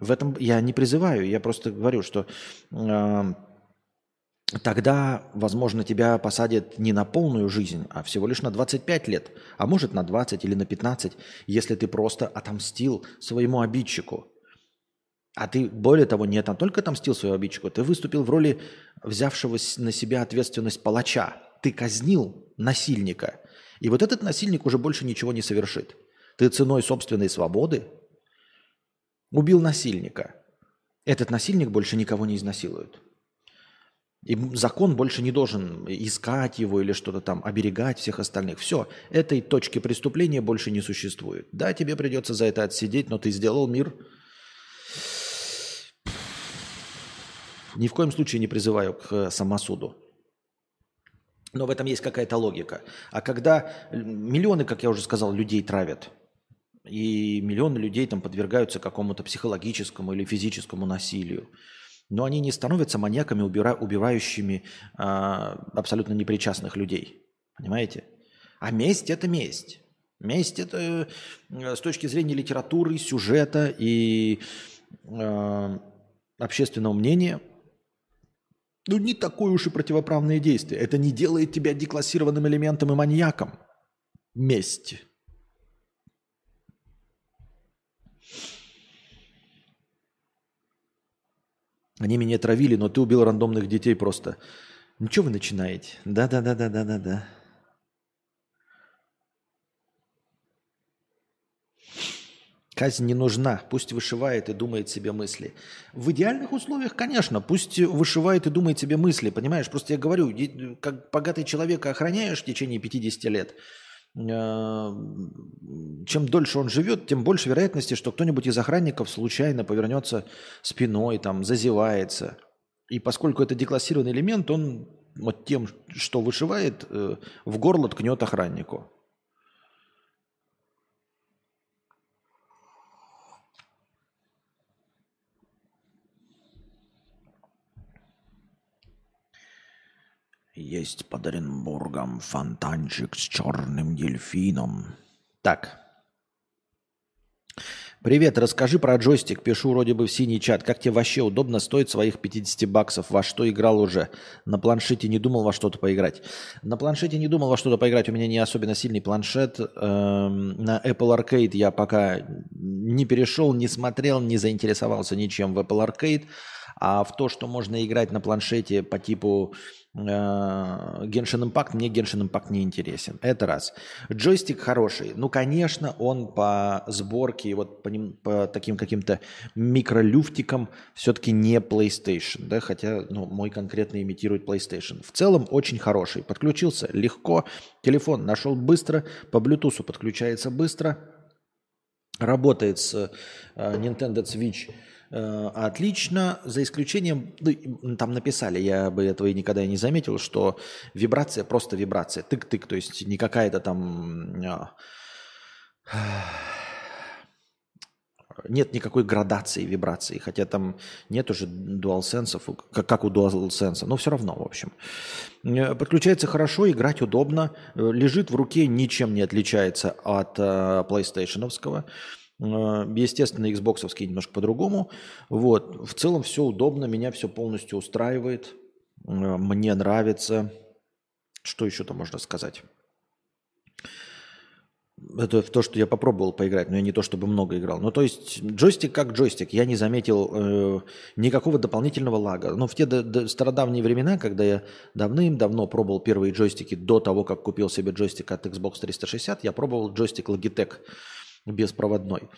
В этом я не призываю, я просто говорю, что э, тогда, возможно, тебя посадят не на полную жизнь, а всего лишь на 25 лет, а может на 20 или на 15, если ты просто отомстил своему обидчику. А ты, более того, не только отомстил своему обидчику, ты выступил в роли взявшего на себя ответственность палача. Ты казнил насильника. И вот этот насильник уже больше ничего не совершит. Ты ценой собственной свободы убил насильника. Этот насильник больше никого не изнасилует. И закон больше не должен искать его или что-то там, оберегать всех остальных. Все, этой точки преступления больше не существует. Да, тебе придется за это отсидеть, но ты сделал мир. Ни в коем случае не призываю к самосуду. Но в этом есть какая-то логика. А когда миллионы, как я уже сказал, людей травят, и миллионы людей там подвергаются какому-то психологическому или физическому насилию, но они не становятся маньяками, убира, убивающими а, абсолютно непричастных людей. Понимаете? А месть – это месть. Месть – это э, с точки зрения литературы, сюжета и э, общественного мнения – ну, не такое уж и противоправное действие. Это не делает тебя деклассированным элементом и маньяком. Месть. Они меня травили, но ты убил рандомных детей просто. Ничего вы начинаете? Да-да-да-да-да-да-да. Казнь не нужна, пусть вышивает и думает себе мысли. В идеальных условиях, конечно, пусть вышивает и думает себе мысли, понимаешь? Просто я говорю, как богатый человек охраняешь в течение 50 лет – чем дольше он живет, тем больше вероятности, что кто-нибудь из охранников случайно повернется спиной, там, зазевается. И поскольку это деклассированный элемент, он вот тем, что вышивает, э, в горло ткнет охраннику. Есть под Оренбургом фонтанчик с черным дельфином. Так. Привет, расскажи про джойстик. Пишу вроде бы в синий чат. Как тебе вообще удобно стоит своих 50 баксов? Во что играл уже? На планшете не думал во что-то поиграть. На планшете не думал во что-то поиграть. У меня не особенно сильный планшет. Эм, на Apple Arcade я пока не перешел, не смотрел, не заинтересовался ничем в Apple Arcade. А в то, что можно играть на планшете по типу Э, Genshin Impact, мне Genshin Impact не интересен. Это раз. Джойстик хороший. Ну, конечно, он по сборке, вот по, ним, по таким каким-то микролюфтикам все-таки не PlayStation, да, хотя ну, мой конкретно имитирует PlayStation. В целом очень хороший. Подключился легко, телефон нашел быстро, по Bluetooth подключается быстро, работает с э, Nintendo Switch Э, отлично, за исключением, ну, там написали, я бы этого и никогда и не заметил, что вибрация просто вибрация, тык-тык, то есть не какая-то там... А, *sighs* нет никакой градации вибрации, хотя там нет уже DualSense, как, у DualSense, но все равно, в общем. Э, подключается хорошо, играть удобно, э, лежит в руке, ничем не отличается от PlayStation. -овского. Э, естественно, Xbox немножко по-другому. Вот. В целом все удобно, меня все полностью устраивает. Э, мне нравится. Что еще там можно сказать? Это то, что я попробовал поиграть, но я не то чтобы много играл. Ну, то есть джойстик как джойстик. Я не заметил э, никакого дополнительного лага. Но в те до, до стародавние времена, когда я давным-давно пробовал первые джойстики до того, как купил себе джойстик от Xbox 360, я пробовал джойстик Logitech беспроводной.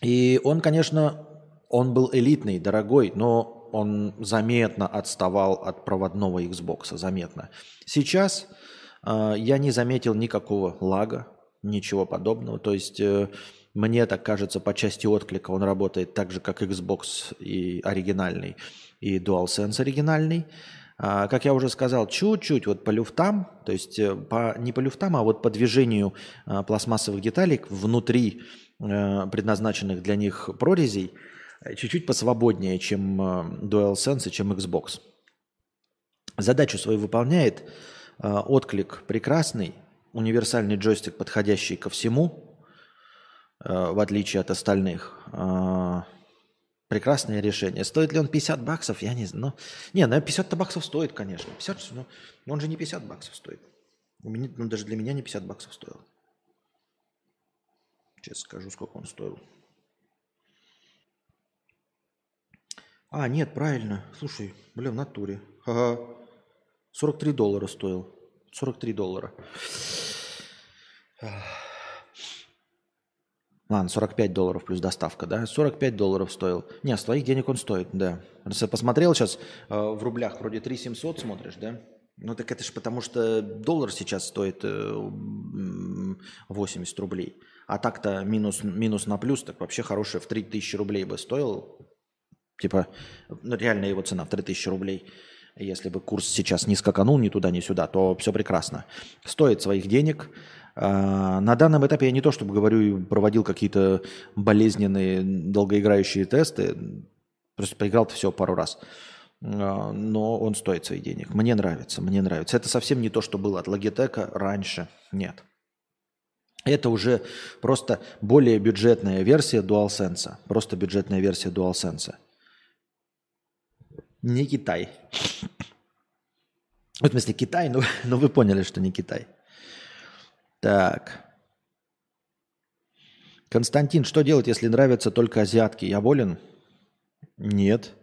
И он, конечно, он был элитный, дорогой, но он заметно отставал от проводного Xbox, заметно. Сейчас э, я не заметил никакого лага, ничего подобного. То есть э, мне так кажется, по части отклика он работает так же, как Xbox и оригинальный, и DualSense оригинальный. А, как я уже сказал, чуть-чуть вот по люфтам, то есть э, по, не по люфтам, а вот по движению а, пластмассовых деталей внутри э, предназначенных для них прорезей, э, чуть-чуть посвободнее, чем DualSense и чем Xbox. Задачу свою выполняет, отклик прекрасный, универсальный джойстик, подходящий ко всему, в отличие от остальных. Прекрасное решение. Стоит ли он 50 баксов? Я не знаю. Ну, не, ну 50 баксов стоит, конечно. 50, ну, он же не 50 баксов стоит. У меня, ну, даже для меня не 50 баксов стоил. Сейчас скажу, сколько он стоил. А, нет, правильно. Слушай, блин, в натуре. Ага. 43 доллара стоил. 43 доллара. Ладно, 45 долларов плюс доставка, да? 45 долларов стоил. Не, с денег он стоит, да. Посмотрел сейчас э, в рублях, вроде 3 700 смотришь, да? Ну так это же потому, что доллар сейчас стоит э, 80 рублей. А так-то минус, минус на плюс, так вообще хороший в 3000 рублей бы стоил. Типа, ну реально его цена в 3000 рублей. Если бы курс сейчас не скаканул ни туда, ни сюда, то все прекрасно. Стоит своих денег. А, на данном этапе я не то, чтобы говорю, проводил какие-то болезненные долгоиграющие тесты, просто поиграл все пару раз. А, но он стоит своих денег. Мне нравится, мне нравится. Это совсем не то, что было от Logitech раньше. Нет. Это уже просто более бюджетная версия DualSense. Просто бюджетная версия DualSense. Не Китай. В смысле Китай, но, *laughs* но вы поняли, что не Китай. Так. Константин, что делать, если нравятся только азиатки? Я болен? Нет.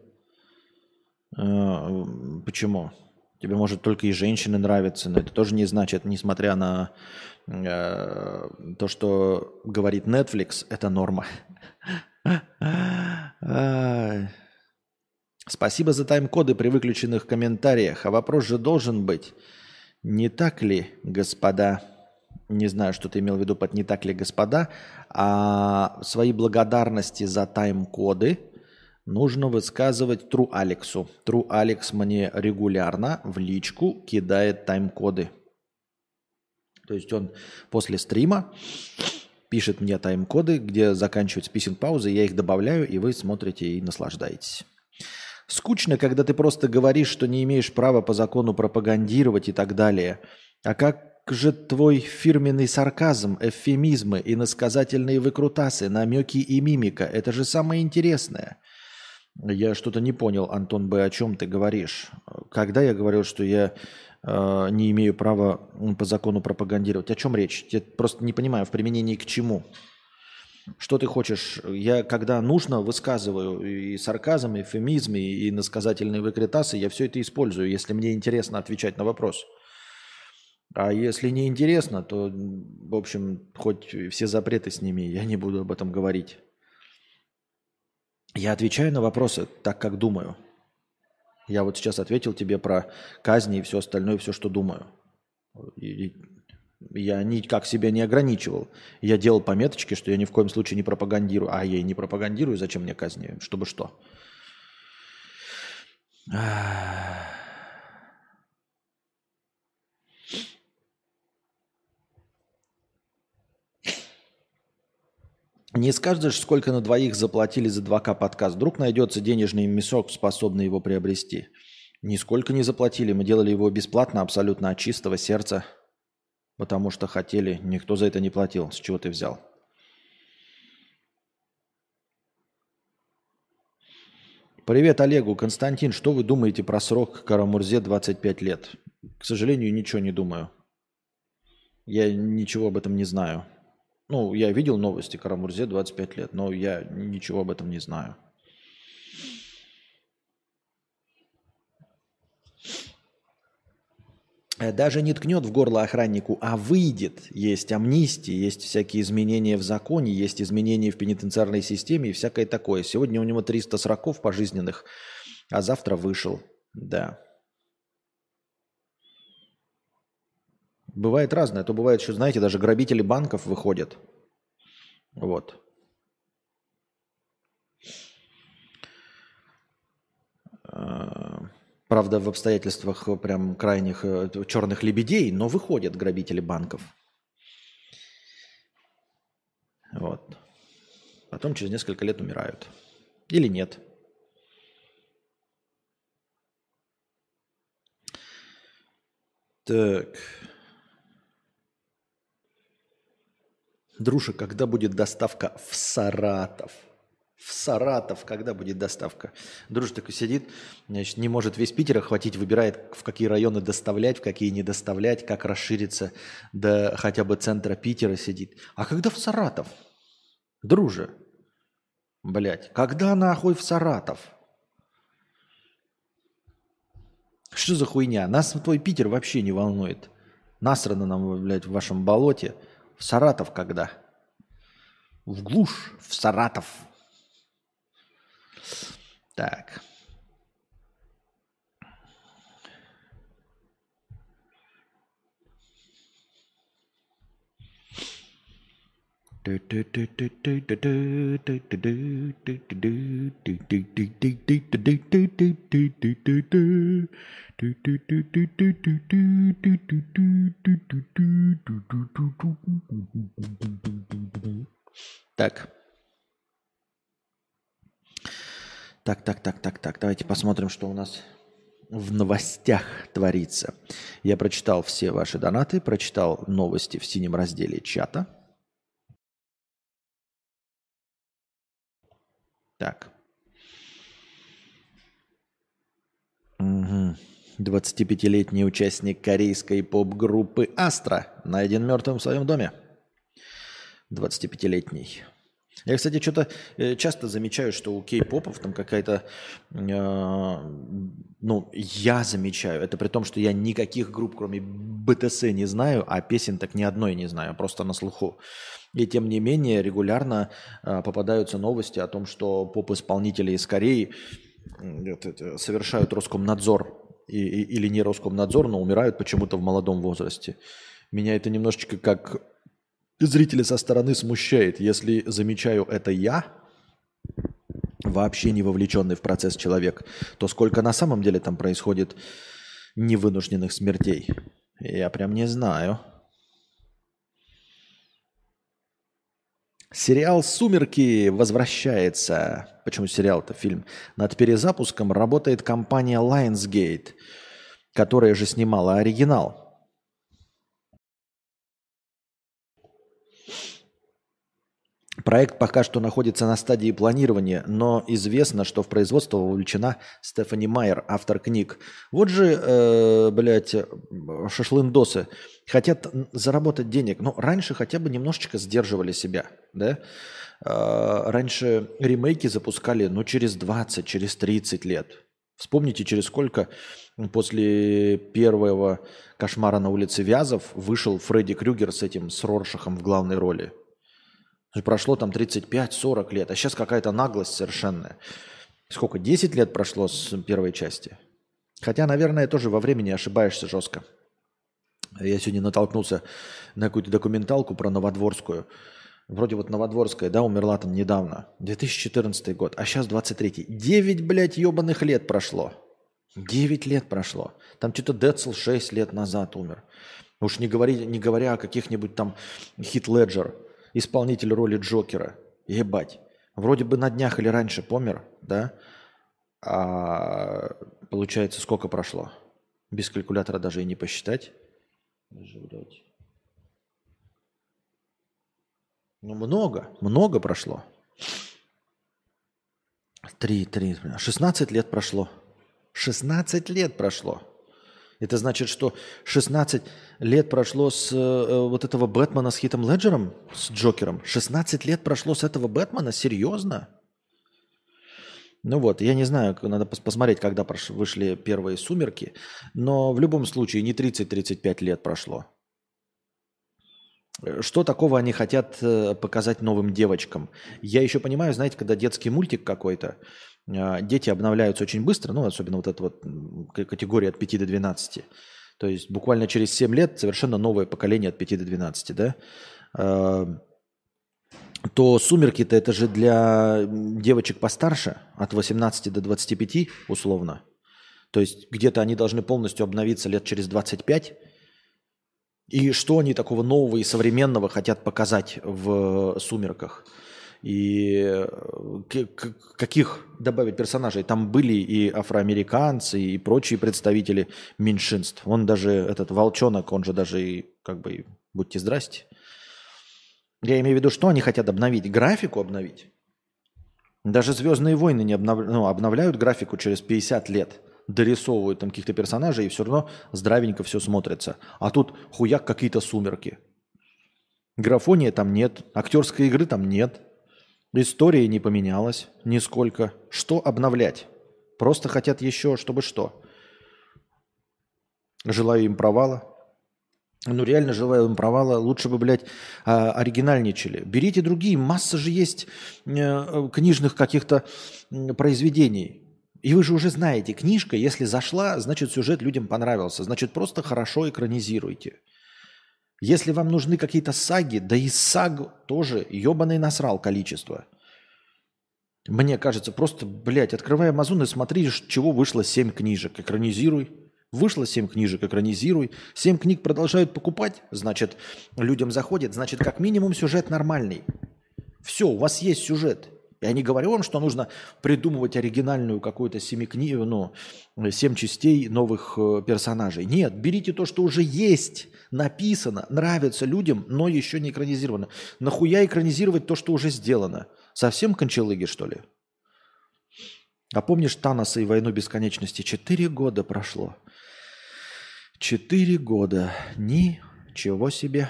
А, почему? Тебе может только и женщины нравятся, но это тоже не значит, несмотря на э, то, что говорит Netflix, это норма. *laughs* Спасибо за тайм-коды при выключенных комментариях. А вопрос же должен быть. Не так ли, господа? не знаю, что ты имел в виду под «не так ли, господа», а свои благодарности за тайм-коды нужно высказывать True Алексу. True Алекс мне регулярно в личку кидает тайм-коды. То есть он после стрима пишет мне тайм-коды, где заканчивается писинг паузы, я их добавляю, и вы смотрите и наслаждаетесь. Скучно, когда ты просто говоришь, что не имеешь права по закону пропагандировать и так далее. А как же твой фирменный сарказм, эвфемизмы, иносказательные выкрутасы, намеки и мимика? Это же самое интересное. Я что-то не понял, Антон Б., о чем ты говоришь. Когда я говорил, что я э, не имею права по закону пропагандировать? О чем речь? Я просто не понимаю, в применении к чему? Что ты хочешь? Я, когда нужно, высказываю и сарказм, и эвфемизм, и иносказательные выкритасы, я все это использую, если мне интересно отвечать на вопрос. А если не интересно, то, в общем, хоть все запреты сними, я не буду об этом говорить. Я отвечаю на вопросы так, как думаю. Я вот сейчас ответил тебе про казни и все остальное, все, что думаю. И я никак себя не ограничивал. Я делал пометочки, что я ни в коем случае не пропагандирую. А я и не пропагандирую, зачем мне казни? Чтобы что? Не скажешь, сколько на двоих заплатили за 2К подкаст. Вдруг найдется денежный мешок, способный его приобрести. Нисколько не заплатили. Мы делали его бесплатно, абсолютно от чистого сердца. Потому что хотели. Никто за это не платил. С чего ты взял? Привет Олегу. Константин, что вы думаете про срок Карамурзе 25 лет? К сожалению, ничего не думаю. Я ничего об этом не знаю. Ну, я видел новости Карамурзе 25 лет, но я ничего об этом не знаю. Э, даже не ткнет в горло охраннику, а выйдет. Есть амнистия, есть всякие изменения в законе, есть изменения в пенитенциарной системе и всякое такое. Сегодня у него 300 сроков пожизненных, а завтра вышел. Да. Бывает разное. А то бывает, что, знаете, даже грабители банков выходят. Вот. А, правда, в обстоятельствах прям крайних э, черных лебедей, но выходят грабители банков. Вот. Потом через несколько лет умирают. Или нет. Так. Друша, когда будет доставка в Саратов? В Саратов, когда будет доставка? Друж такой сидит, значит, не может весь Питер охватить, выбирает, в какие районы доставлять, в какие не доставлять, как расшириться до хотя бы центра Питера сидит. А когда в Саратов? Друже, блядь, когда нахуй в Саратов? Что за хуйня? Нас твой Питер вообще не волнует. Насрано нам, блядь, в вашем болоте – в Саратов когда? В глушь, в Саратов. Так. Так. Так, так, так, так, так. Давайте посмотрим, что у нас в новостях творится. Я прочитал все ваши донаты, прочитал новости в синем разделе чата. Так. Угу. 25-летний участник корейской поп-группы «Астра» найден мертвым в своем доме. 25-летний. Я, кстати, что-то э, часто замечаю, что у кей-попов там какая-то... Э, ну, я замечаю, это при том, что я никаких групп, кроме БТС, не знаю, а песен так ни одной не знаю, просто на слуху. И тем не менее регулярно э, попадаются новости о том, что поп-исполнители из Кореи э, совершают Роскомнадзор и, и, или не Роскомнадзор, но умирают почему-то в молодом возрасте. Меня это немножечко как зрители со стороны смущает, если замечаю это я, вообще не вовлеченный в процесс человек, то сколько на самом деле там происходит невынужденных смертей? Я прям не знаю. Сериал «Сумерки» возвращается. Почему сериал это фильм? Над перезапуском работает компания Lionsgate, которая же снимала оригинал – Проект пока что находится на стадии планирования, но известно, что в производство вовлечена Стефани Майер, автор книг. Вот же, э, блядь, шашлындосы хотят заработать денег. Но раньше хотя бы немножечко сдерживали себя, да? Э, раньше ремейки запускали, ну, через 20, через 30 лет. Вспомните, через сколько после первого «Кошмара на улице Вязов» вышел Фредди Крюгер с этим, с Роршахом в главной роли. Прошло там 35-40 лет, а сейчас какая-то наглость совершенная. Сколько, 10 лет прошло с первой части? Хотя, наверное, тоже во времени ошибаешься жестко. Я сегодня натолкнулся на какую-то документалку про Новодворскую. Вроде вот Новодворская, да, умерла там недавно. 2014 год, а сейчас 23 9, блядь, ебаных лет прошло. 9 лет прошло. Там что-то Децл 6 лет назад умер. Уж не, говори, не говоря о каких-нибудь там Хит Леджер – исполнитель роли Джокера. Ебать. Вроде бы на днях или раньше помер, да? А получается, сколько прошло? Без калькулятора даже и не посчитать. Ну, много, много прошло. Три, три, 16 лет прошло. 16 лет прошло. Это значит, что 16 лет прошло с э, вот этого Бэтмена с Хитом Леджером, с Джокером. 16 лет прошло с этого Бэтмена? Серьезно? Ну вот, я не знаю, надо посмотреть, когда вышли первые «Сумерки», но в любом случае не 30-35 лет прошло. Что такого они хотят э, показать новым девочкам? Я еще понимаю, знаете, когда детский мультик какой-то, дети обновляются очень быстро, ну, особенно вот эта вот категория от 5 до 12. То есть буквально через 7 лет совершенно новое поколение от 5 до 12, да? А, то «Сумерки»-то это же для девочек постарше, от 18 до 25 условно. То есть где-то они должны полностью обновиться лет через 25. И что они такого нового и современного хотят показать в «Сумерках»? И э, каких добавить персонажей. Там были и афроамериканцы, и прочие представители меньшинств. Он даже, этот волчонок, он же даже и, как бы, будьте здрасте. Я имею в виду, что они хотят обновить? Графику обновить? Даже «Звездные войны» не обнов... ну, обновляют графику через 50 лет. Дорисовывают там каких-то персонажей, и все равно здравенько все смотрится. А тут хуяк какие-то сумерки. Графония там нет, актерской игры там нет. История не поменялась нисколько. Что обновлять? Просто хотят еще, чтобы что? Желаю им провала. Ну, реально желаю им провала. Лучше бы, блядь, а, оригинальничали. Берите другие. Масса же есть э, книжных каких-то произведений. И вы же уже знаете, книжка, если зашла, значит, сюжет людям понравился. Значит, просто хорошо экранизируйте. Если вам нужны какие-то саги, да и саг тоже ебаный насрал количество. Мне кажется, просто, блядь, открывай Амазон и смотри, чего вышло 7 книжек. Экранизируй. Вышло 7 книжек, экранизируй. 7 книг продолжают покупать, значит, людям заходит, значит, как минимум сюжет нормальный. Все, у вас есть сюжет. Я не говорю вам, что нужно придумывать оригинальную какую-то семи книг, ну, семь частей новых э, персонажей. Нет, берите то, что уже есть, написано, нравится людям, но еще не экранизировано. Нахуя экранизировать то, что уже сделано? Совсем кончалыги, что ли? А помнишь Таноса и войну бесконечности? Четыре года прошло. Четыре года. Ничего себе.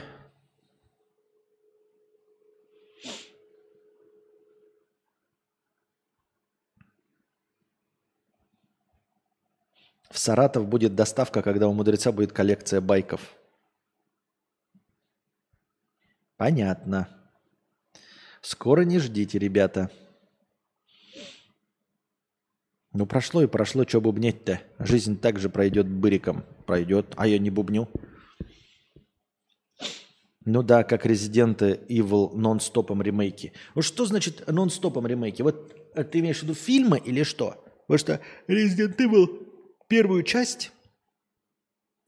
В Саратов будет доставка, когда у мудреца будет коллекция байков. Понятно. Скоро не ждите, ребята. Ну прошло и прошло, что бубнеть-то? Жизнь также пройдет быриком. Пройдет, а я не бубню. Ну да, как Резиденты Evil нон-стопом ремейки. Вот что значит нон-стопом ремейки? Вот э, ты имеешь в виду фильмы или что? Потому что Resident Evil первую часть,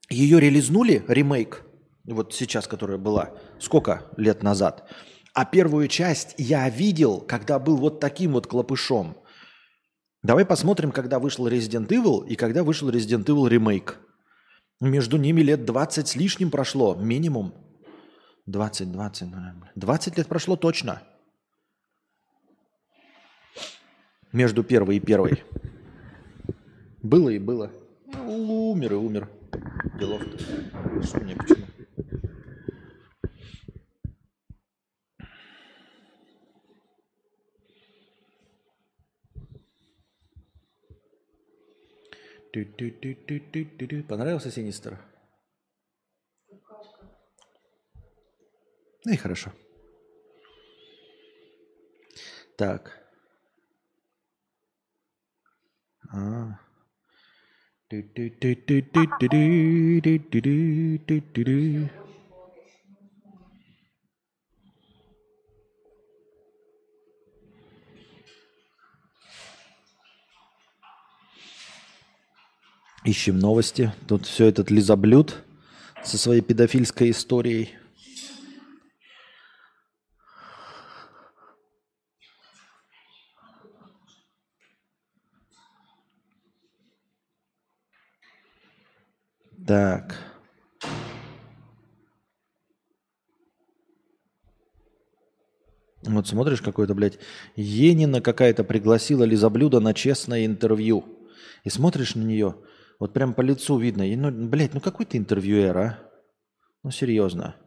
ее релизнули, ремейк, вот сейчас, которая была, сколько лет назад. А первую часть я видел, когда был вот таким вот клопышом. Давай посмотрим, когда вышел Resident Evil и когда вышел Resident Evil ремейк. Между ними лет 20 с лишним прошло, минимум. 20, 20, 20 лет прошло точно. между первой и первой. Было и было. Ну, умер и умер. Делов-то. Что мне почему? Понравился Синистер? Ну и хорошо. Так. А. Ищем новости. Тут все этот лизоблюд со своей педофильской историей. Так. Вот смотришь, какой-то, блядь, Енина какая-то пригласила лизоблюда на честное интервью. И смотришь на нее, вот прям по лицу видно. И, ну, блядь, ну какой ты интервьюер, а? Ну, серьезно.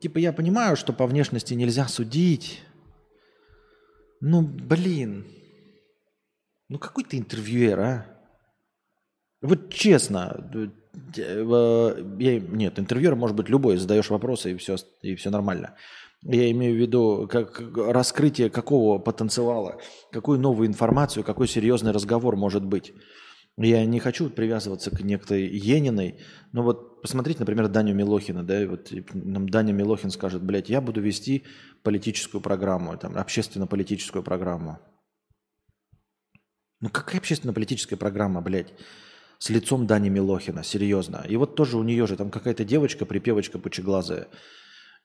Типа я понимаю, что по внешности нельзя судить. Ну, блин. Ну какой ты интервьюер, а? Вот честно, я, нет, интервьюер может быть любой, задаешь вопросы и все, и все нормально. Я имею в виду как раскрытие какого потенциала, какую новую информацию, какой серьезный разговор может быть. Я не хочу привязываться к некой Ениной, но вот посмотрите, например, Даню Милохина, да, и вот нам Даня Милохин скажет, блядь, я буду вести политическую программу, там, общественно-политическую программу. Ну какая общественно-политическая программа, блядь? С лицом Дани Милохина, серьезно. И вот тоже у нее же там какая-то девочка, припевочка пучеглазая.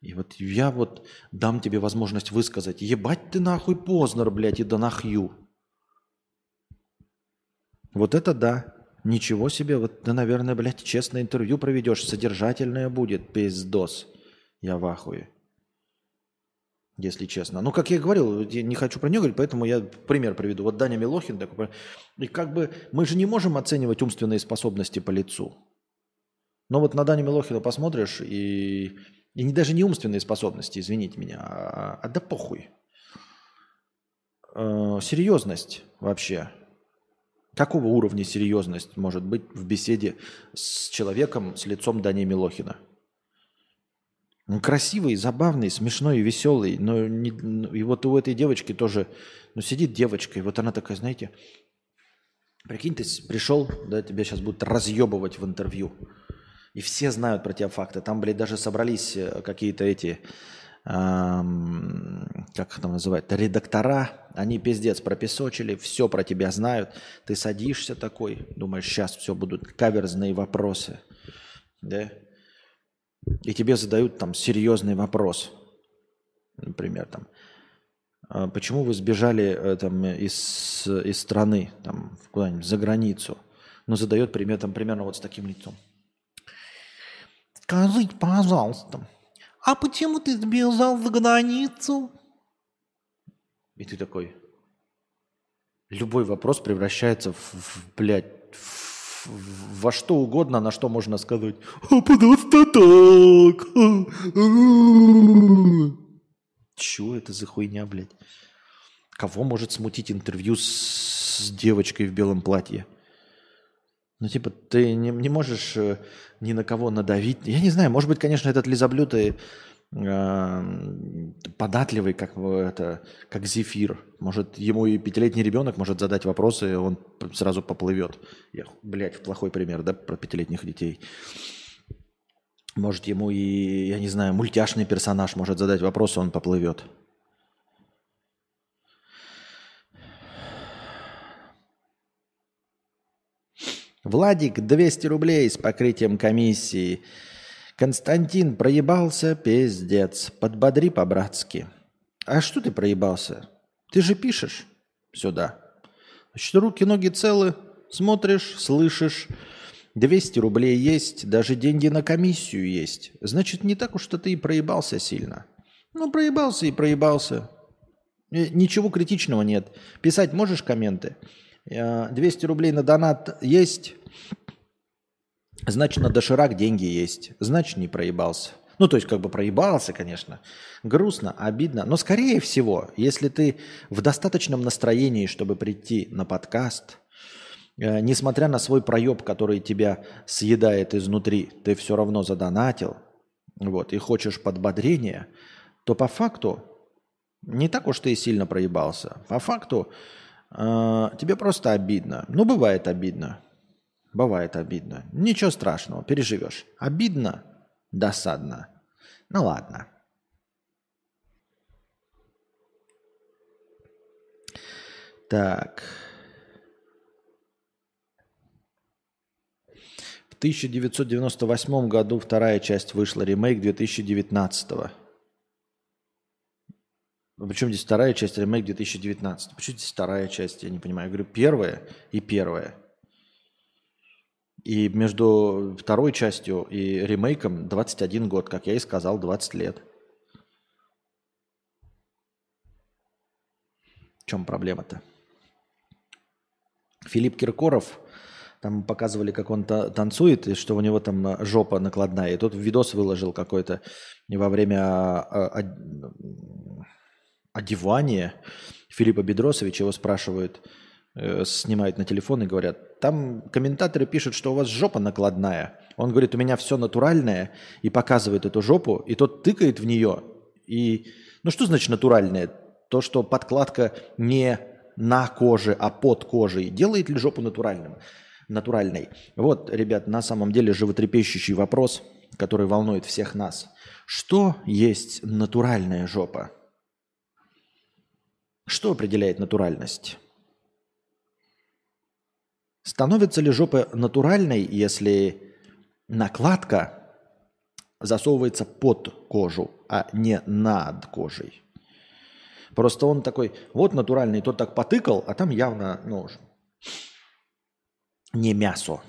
И вот я вот дам тебе возможность высказать. Ебать ты нахуй Познер, блядь, и да нахью. Вот это да. Ничего себе. Вот ты, наверное, блядь, честное интервью проведешь. Содержательное будет. Пиздос. Я в ахуе. Если честно. Ну, как я и говорил, я не хочу про нее говорить, поэтому я пример приведу. Вот Даня Милохин такой. И как бы мы же не можем оценивать умственные способности по лицу. Но вот на Даню Милохина посмотришь и и не даже не умственные способности, извините меня, а, а да похуй. Э, серьезность вообще. Какого уровня серьезность может быть в беседе с человеком с лицом Дани Милохина? Он красивый, забавный, смешной веселый. Но не, ну, и вот у этой девочки тоже, ну сидит девочка, и вот она такая, знаете, прикинь, ты пришел, да, тебя сейчас будут разъебывать в интервью. И все знают про тебя факты. Там, блядь, даже собрались э, какие-то эти, эм, как их там называют, редактора. Они пиздец пропесочили, все про тебя знают. Ты садишься такой, думаешь, сейчас все будут каверзные вопросы. Да? И тебе задают там серьезный вопрос. Например, там, «А почему вы сбежали э, там, из, из страны, там, куда-нибудь за границу? Ну, задает пример, там, примерно вот с таким лицом. Скажите, пожалуйста, а почему ты сбежал за границу? И ты такой, любой вопрос превращается в, в блядь, в, во что угодно, на что можно сказать. А просто так. Чего это за хуйня, блядь? Кого может смутить интервью с, с девочкой в белом платье? Ну, типа, ты не, не можешь э, ни на кого надавить. Я не знаю, может быть, конечно, этот лизоблюд податливый, как, это, как зефир. Может, ему и пятилетний ребенок может задать вопросы, и он сразу поплывет. Я, блядь, плохой пример, да, про пятилетних детей. Может, ему и, я не знаю, мультяшный персонаж может задать вопросы, он поплывет. Владик 200 рублей с покрытием комиссии. Константин проебался, пиздец. Подбодри по-братски. А что ты проебался? Ты же пишешь сюда. Значит, руки, ноги целы. Смотришь, слышишь. 200 рублей есть, даже деньги на комиссию есть. Значит, не так уж что ты и проебался сильно. Ну, проебался и проебался. Э, ничего критичного нет. Писать можешь комменты? 200 рублей на донат есть? Значит, на доширак деньги есть. Значит, не проебался. Ну, то есть, как бы проебался, конечно. Грустно, обидно. Но, скорее всего, если ты в достаточном настроении, чтобы прийти на подкаст, э, несмотря на свой проеб, который тебя съедает изнутри, ты все равно задонатил, вот, и хочешь подбодрения, то по факту не так уж ты и сильно проебался. По факту э, тебе просто обидно. Ну, бывает обидно. Бывает обидно. Ничего страшного, переживешь. Обидно, досадно. Ну ладно. Так. В 1998 году вторая часть вышла, ремейк 2019 -го. Причем здесь вторая часть, ремейк 2019. Почему здесь вторая часть, я не понимаю. Я говорю, первая и первая. И между второй частью и ремейком 21 год, как я и сказал, 20 лет. В чем проблема-то? Филипп Киркоров, там показывали, как он танцует, и что у него там жопа накладная. И тот видос выложил какой-то во время а, а, одевания Филиппа Бедросовича. Его спрашивают, э, снимают на телефон и говорят, там комментаторы пишут, что у вас жопа накладная. Он говорит, у меня все натуральное, и показывает эту жопу, и тот тыкает в нее. И, ну что значит натуральное? То, что подкладка не на коже, а под кожей, делает ли жопу натуральным? натуральной? Вот, ребят, на самом деле животрепещущий вопрос, который волнует всех нас. Что есть натуральная жопа? Что определяет натуральность? Становится ли жопа натуральной, если накладка засовывается под кожу, а не над кожей? Просто он такой, вот натуральный, тот так потыкал, а там явно, ну, не мясо.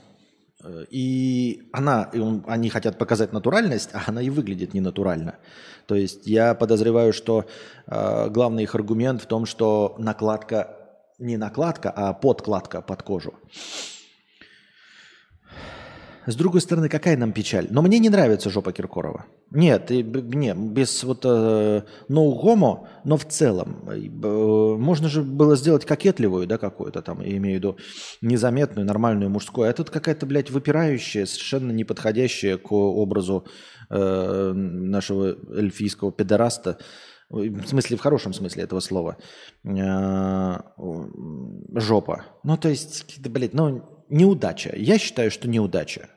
И она, и он, они хотят показать натуральность, а она и выглядит ненатурально. То есть я подозреваю, что э, главный их аргумент в том, что накладка не накладка, а подкладка под кожу. С другой стороны, какая нам печаль? Но мне не нравится жопа Киркорова. Нет, не, без вот э, no но в целом. Э, можно же было сделать кокетливую, да, какую-то там, я имею в виду незаметную, нормальную мужскую. А тут какая-то, блядь, выпирающая, совершенно не подходящая к образу э, нашего эльфийского педораста в смысле, в хорошем смысле этого слова, э, жопа. Ну, то есть, блядь, ну, неудача. Я считаю, что неудача.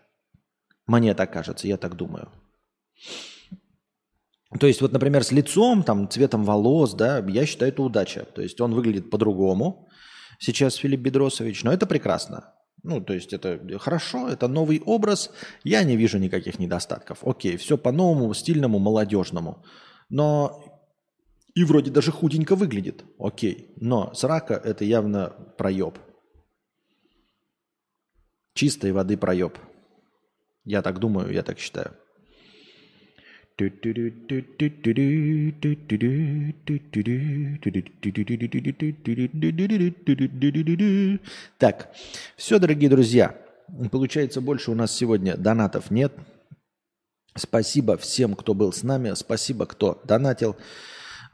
Мне так кажется, я так думаю. То есть, вот, например, с лицом, там, цветом волос, да, я считаю, это удача. То есть, он выглядит по-другому сейчас Филипп Бедросович, но это прекрасно. Ну, то есть, это хорошо, это новый образ, я не вижу никаких недостатков. Окей, все по-новому, стильному, молодежному. Но и вроде даже худенько выглядит. Окей. Но срака – это явно проеб. Чистой воды проеб. Я так думаю, я так считаю. Так, все, дорогие друзья. Получается, больше у нас сегодня донатов нет. Спасибо всем, кто был с нами. Спасибо, кто донатил.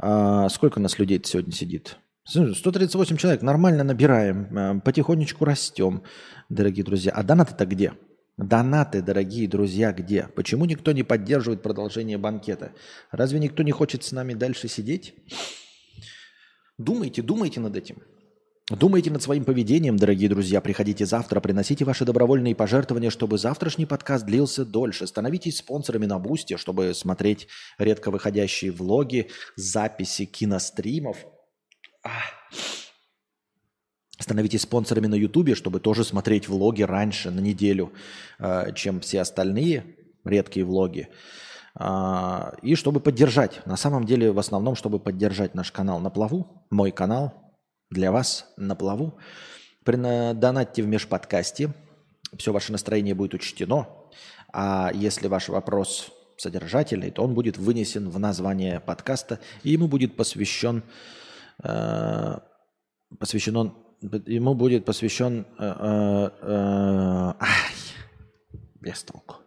А, сколько у нас людей сегодня сидит? 138 человек, нормально набираем, а, потихонечку растем, дорогие друзья. А донаты-то где? Донаты, дорогие друзья, где? Почему никто не поддерживает продолжение банкета? Разве никто не хочет с нами дальше сидеть? Думайте, думайте над этим. Думайте над своим поведением, дорогие друзья. Приходите завтра, приносите ваши добровольные пожертвования, чтобы завтрашний подкаст длился дольше. Становитесь спонсорами на Бусте, чтобы смотреть редко выходящие влоги, записи киностримов. Становитесь спонсорами на Ютубе, чтобы тоже смотреть влоги раньше, на неделю, э, чем все остальные редкие влоги. А, и чтобы поддержать, на самом деле в основном, чтобы поддержать наш канал на плаву, мой канал, для вас на плаву. Донатьте в межподкасте. Все ваше настроение будет учтено. А если ваш вопрос содержательный, то он будет вынесен в название подкаста, и ему будет посвящен э, посвящен он, ему будет посвящен... Э, э, э, ай, без толку.